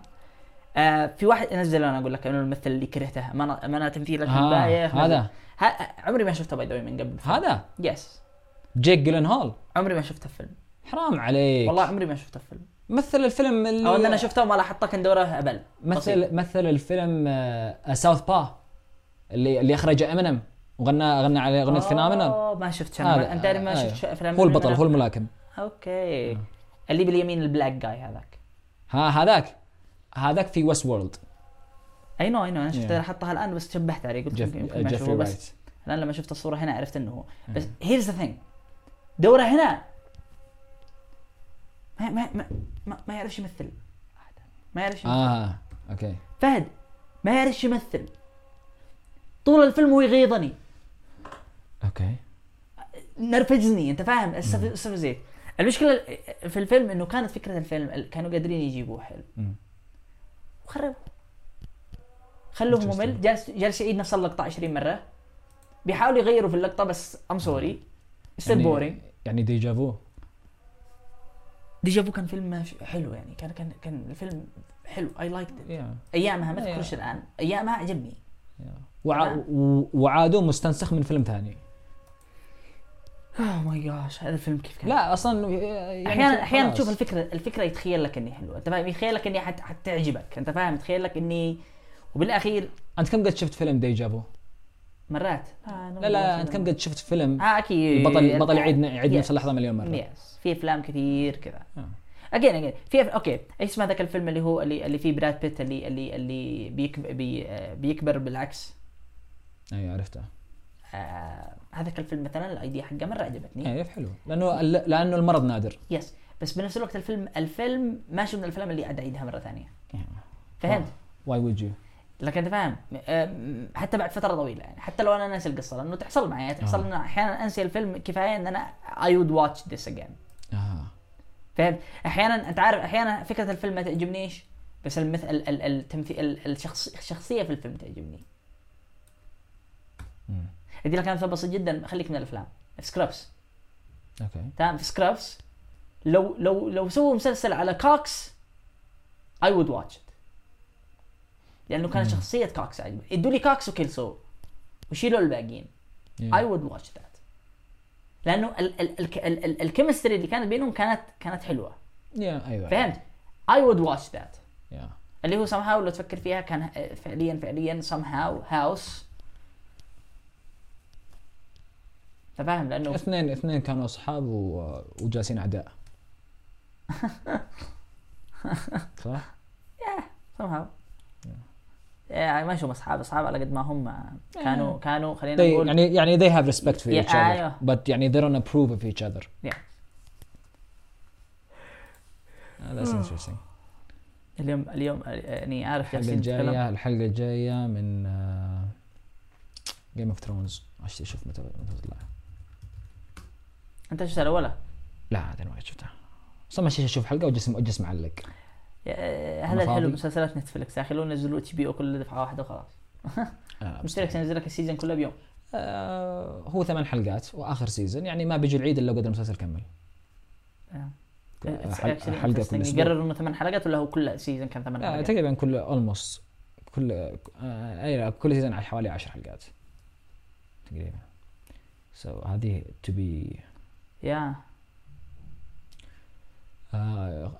آه في واحد نزل أنا أقول لك إنه الممثل اللي كرهته ما أنا تمثيلك آه، بايخ هذا. ها عمري ما شفته باي ذا من قبل. هذا؟ يس جيك جيلن هول عمري ما شفته فيلم. حرام عليك. والله عمري ما شفته فيلم. مثل الفيلم اللي أو إن أنا شفته وما لاحظته كان دوره هبل بسيط. مثل مثل الفيلم ساوث باو اللي اللي اخرجه امينيم وغنى غنى عليه أغنية فينومينال اوه ما شفت شنو أنت ما أيوه. شفت شو- افلام هو البطل هو الملاكم. أوكي. اللي باليمين ال black guy هذاك. ها هذاك. هذاك في ويست وورلد اي نو اي نو أنا شفت Yeah. حطها الآن بس شبهت عليه. قلت جيف يمكن ما بس الآن لما شفت الصورة هنا عرفت إنه هو. بس أيوه. here's the thing دوره هنا ما ما ما, ما, ما يعرفش يمثل. ما يعرفش يمثل. آه أوكي فهد ما يعرفش يمثل. طول الفيلم هو يغيظني. أوكي نرفزني أنت فاهم؟ السف- السفزيت المشكلة في الفيلم إنه كانت فكرة الفيلم كانوا قادرين يجيبوه حلو. وخربوا خلوه. ممل جالس جالس يعيد نفس اللقطة 20 مرة. بيحاولوا يغيروا في اللقطة بس I'm sorry still boring يعني ديجافو ديجافو كان فيلم حلو يعني. كان كان كان الفيلم حلو. I like أيامها ما Yeah. اذكرش الآن. أيامها عجبني. وع... تمام. و- وعادوا مستنسخ من فيلم ثاني. oh my gosh هذا الفيلم كيف كان؟ لا أصلا يعني أحيانا أحيانا. تشوف الفكرة الفكرة يتخيل لك إني حلوة أنت فاهم؟ يتخيل لك إني حت حتعجبك أنت فاهم؟ يتخيل لك إني وبالأخير أنت كم قد شفت فيلم ديجافو؟ مرات. آه لا لا أنت كم قد شفت فيلم آه أكيد. البطل البطل يعيد يعيد Yes. نفس اللحظه مليون مرة. yes في أفلام كثير كذا. آه. again again في. أوكي إيش اسمه ذاك الفيلم اللي هو اللي اللي فيه براد بيت اللي اللي اللي بيكب... بي... آه، بيكبر بالعكس؟ أيوه عرفته. آه... هذاك الفيلم مثلا ال idea حقه مرة عجبتني أيوه حلو لأنه لأنه المرض نادر yes بس بنفس الوقت الفيلم الفيلم ماشي من الافلام اللي قاعد اعيدها مرة ثانية Yeah. فهمت؟ Why would you? لكن أنت فاهم حتى بعد فترة طويلة يعني حتى لو أنا ناسي القصة لأنه تحصل معي تحصل آه. ان أحيانا انسي الفيلم كفاية إن أنا I would watch this again آه. فهمت؟ أحيانا أنت عارف أحيانا فكرة الفيلم ما تعجبنيش بس المثل ال- ال- التمثيل ال- الشخص الشخصية في الفيلم تعجبني. ادي لك مثال بسيط جدا خليك من الأفلام. سكرابس أوكي. تمام؟ في سكرابس لو لو لو سووا مسلسل على كوكس I would watch it. لأنه كانت. شخصية كوكس عجبني ادوا لي كوكس وكيلسو وشيلوا الباقيين. I would watch that. لأنه ال- ال- ال- ال- ال- ال chemistry اللي كانت بينهم كانت كانت حلوة. Yeah, أيوه. فهمت؟ I would watch that. Yeah. اللي هو somehow لو تفكر فيها كان فعليا فعليا somehow house انت فاهم لأنه اثنين اثنين كانوا أصحاب و... وجالسين أعداء. صح؟ somehow يعني ما شوف أصحاب أصحاب على قد ما هم كانوا كانوا خلينا نقول يعني يعني they have respect for Yeah, each other أيوه. but يعني they don't approve of each other. Yeah. Ah, that's interesting. اليوم اليوم يعني عارف الحلقة الجاية الحلقة الجاية من جيم اوف ثرونز عشان أشوف متى متى تطلع أنت شفت الاولى لا هذا ما شفتها أصلا ماشي أشوف حلقة وجسم وجس معلق. هذا الحلو. مسلسلات نتفلكس يا أخي لو نزلوا اتش بي أو كل دفعة واحدة وخلاص. نتفلكس ينزل لك ال season كله بيوم. آه، هو ثمان حلقات وآخر season يعني ما بيجي العيد إلا قدر المسلسل كمل آه. حل- It's actually حلقة كل. أسبوع. يقرر إنه ثمان حلقات ولا هو كل season كان ثمان آه، حلقات؟ تقريبا كل اولموست كل أي كل سيزون حوالي عشر حلقات. تقريبا. سو so, هذه to be يا. آه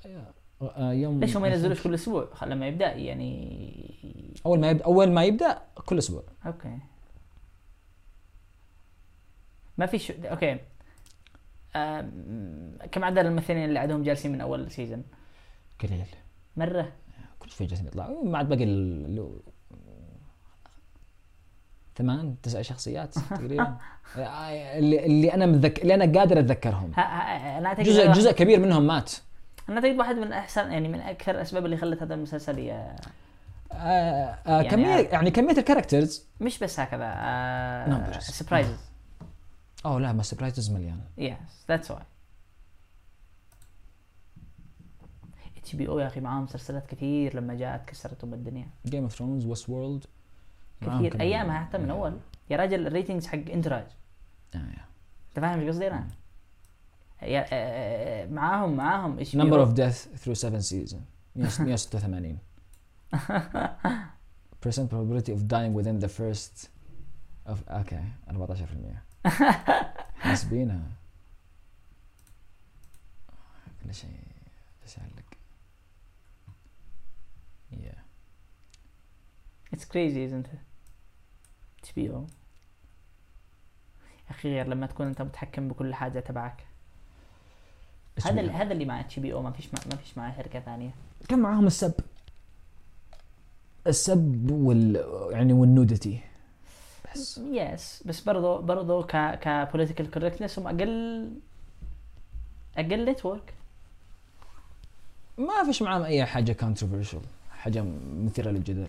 آه يوم ليش هم I ينزلوش كل أسبوع؟ لما يبدأ يعني. أول ما يبدا أول ما يبدأ كل أسبوع. أوكي. ما في شو أوكي. آم... كم عدد الممثلين اللي عندهم جالسين من أول سيزون؟ قليل. مرة. كل شوي جالسين يطلعوا ما عاد باقي ثمان تسع شخصيات تقريبا. آه، اللي, اللي أنا متذكر اللي أنا قادر أتذكرهم. أعتقد جزء جزء كبير منهم مات. أنا أعتقد واحد من أحسن يعني من أكثر الأسباب اللي خلت هذا المسلسل ي... آه آه يعني كميه عارف. يعني كمية ال characters مش بس هكذا Numbers. surprises أوه لا ما surprises مليان. yes that's why HBO يا أخي معاهم مسلسلات كثير لما جاءت كسرتهم الدنيا. Game of Thrones Westworld كثير. أيامها حتى من أول. يا راجل ال ratings حق Entourage. أنت فاهم إيش قصدي أنا؟ yeah آه، معاهم معاهم إيش number of death through 7 season 186 percent probability of dying within the first of okay 14% حاسبينها. كل شيء بس يعلق yeah. it's crazy isn't it؟ H BO يا أخي غير لما تكون أنت متحكم بكل حاجة تبعك. هذا هذا اللي مع HBO ما فيش ما فيش معاه شركة ثانية. كان معاهم السب؟ السب وال يعني وال nudity. بس. yes بس برضو برضو ك ك political correctness هم أقل أقل network ما فيش معاهم أي حاجة controversial حاجة مثيرة للجدل.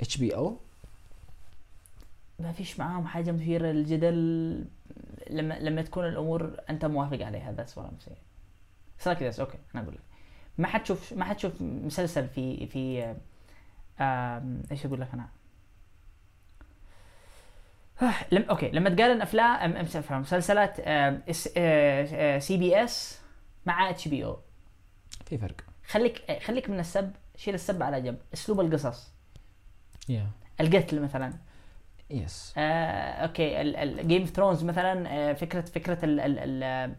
HBO ما فيش معاهم حاجة مثيرة للجدل. لما لما تكون الأمور أنت موافق عليها that's what I'm saying like this. okay أنا أقول لك. ما حتشوف ما حتشوف مسلسل في في إيش أقول لك أنا؟ آه، لم okay لما تقارن افلام مسلسلات سي بي اس مع اتش بي أو في فرق. خليك خليك من السب شيل السب على جنب. أسلوب القصص. يا القتل مثلا. yes آه، okay. ال Game of Thrones مثلا آه، فكره فكرة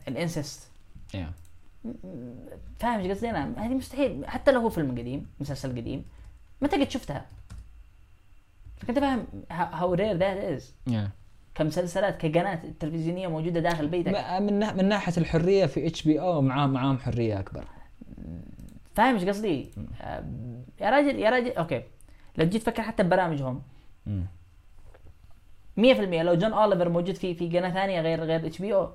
ال incest. yeah فاهم إيش قصدي؟ أنا؟ هذه مستحيل. حتى لو هو فيلم قديم مسلسل قديم متى قد شفتها؟ فكنت فاهم how rare that is كمسلسلات كقناة تلفزيونية موجودة داخل بيتك. من من ناحية الحرية في HBO معاهم معاهم حرية أكبر. فاهم إيش قصدي؟ آه، يا راجل يا راجل okay. لو جيت تفكر حتى ببرامجهم مم. 100% لو جون أوليفر موجود في في قناة ثانية غير غير HBO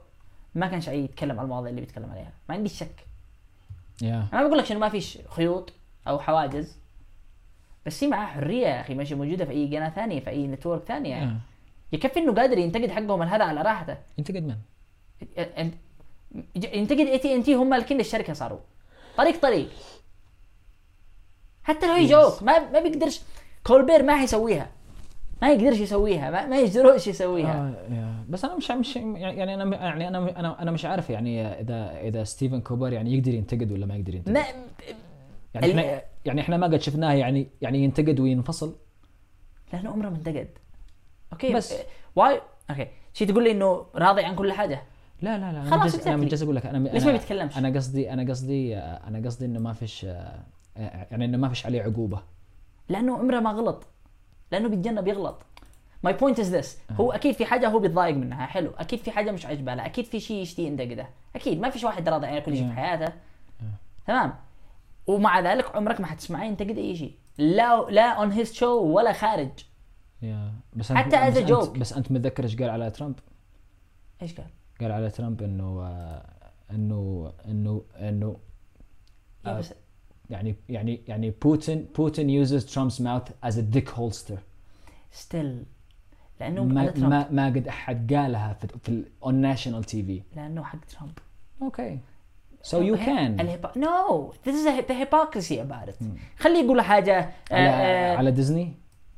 ما كانش يتكلم على المواضيع اللي بيتكلم عليها. ما عندي شك. yeah أنا بقول لك انه ما فيش خيوط أو حواجز بس هي معاه حرية يا أخي ماشي موجودة في أي قناة ثانية في أي network ثانية. يعني. yeah. يكفي إنه قادر ينتقد حقهم هذا على راحته. ينتقد من؟ ينتقد اي تي إن تي هم مالكين الشركة صاروا. طريق طريق. حتى لو هي joke ما ما بيقدرش. كولبير ما حيسويها. ما يقدرش يسويها ما, ما يجدروش يسويها آه. بس أنا مش مش يعني أنا يعني أنا أنا أنا مش عارف يعني اذا إذا ستيفن كوبر يعني يقدر ينتقد ولا ما يقدر ينتقد ما يعني ال- إحنا يعني إحنا ما قد شفناه يعني يعني ينتقد وينفصل لأنه عمره ما انتقد أوكي بس- واي أوكي شي تقول لي إنه راضي عن كل حاجة لا لا لا خلاص. أنا exactly. مجز أقول لك أنا ليش ما بيتكلمش؟ أنا قصدي أنا قصدي أنا قصدي إنه ما فيش يعني إنه ما فيش عليه عقوبة لأنه عمره ما غلط لأنه بيتجنب يغلط. my point is this هو أكيد في حاجة هو بيتضايق منها حلو. أكيد في حاجة مش عاجباه لا أكيد في شيء يشتي ينتقده أكيد ما فيش واحد راضي عن كل شيء في. حياته. تمام. ومع ذلك عمرك ما حتسمعه ينتقد أي شيء لا لا on his show ولا خارج. بس حتى a joke. بس أنت متذكر إيش قال على ترامب؟ إيش قال؟ قال على ترامب إنه آه، إنه إنه إنه يعني يعني يعني بوتين بوتين uses Trump's mouth as a dick holster. still لأنه ما ترامب ما, ما قد أحد قالها في في on national TV لأنه حق ترامب okay so you can. ال hypo... no this is a- the hypocrisy about it. خليه يقول حاجة آه، على آه، على ديزني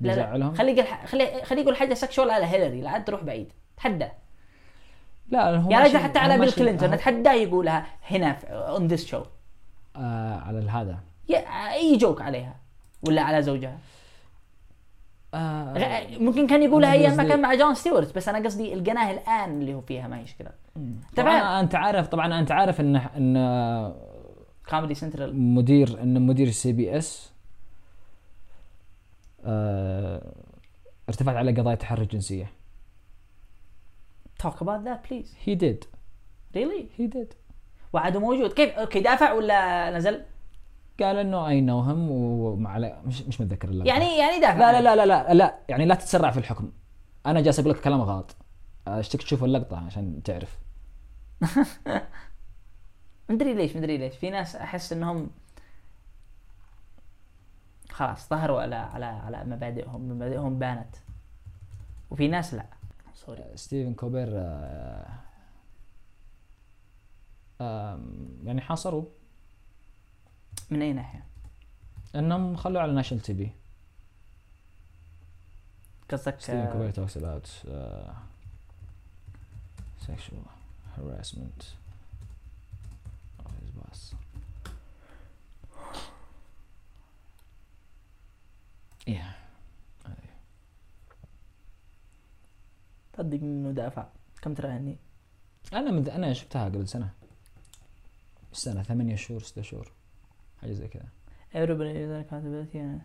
لا لا. بيزعلهم؟ خليه يقول خليه خليه يقول حاجة sexual على هيلاري لا عاد تروح بعيد. تحدى. لا هو يا ماشي- رجل حتى على بيل كلينتون اتحداه يقولها هنا on this show آه على هذا أي joke عليها ولا على زوجها؟ آه ممكن كان يقولها أيام ما كان مع جون ستيوارت بس أنا قصدي القناة الآن اللي هو فيها ما هي مشكله طبعا أنت عارف طبعا أنت عارف إن إن Comedy Central مدير إن مدير CBS آه ارتفعت على قضايا تحرش جنسية. talk about that please he did. really he did. وعده موجود. كيف okay دافع ولا نزل؟ قال إنه I know هم ومع مش مش متذكر اللقطه يعني يعني دافع لا لا لا لا لا لا. يعني لا تتسرع في الحكم. أنا جالس أقول لك كلام غلط. أشتيك تشوف اللقطة عشان تعرف. مدري ليش مدري ليش. في ناس أحس إنهم خلاص ظهروا على على على مبادئهم. مبادئهم بانت. وفي ناس لا. sorry ستيفن كولبير آه يعني حاصروا. من أي ناحية؟ إنهم خلوه على national TV قصدك ستيفن talks about uh, sexual harassment of his boss. Yeah. تصدق انه دافع. كم ترى يعني أنا مد... أنا شفتها قبل سنة. سنه ثمانية شهور ستة شهور حاجة زي كذا everybody is accountability yeah.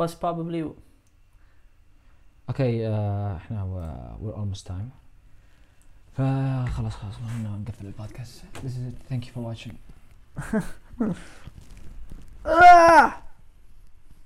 was probably أوكي آه، إحنا we're almost time فخلاص خلاص خلينا نقفل البودكاست This is it. Thank you for watching آه!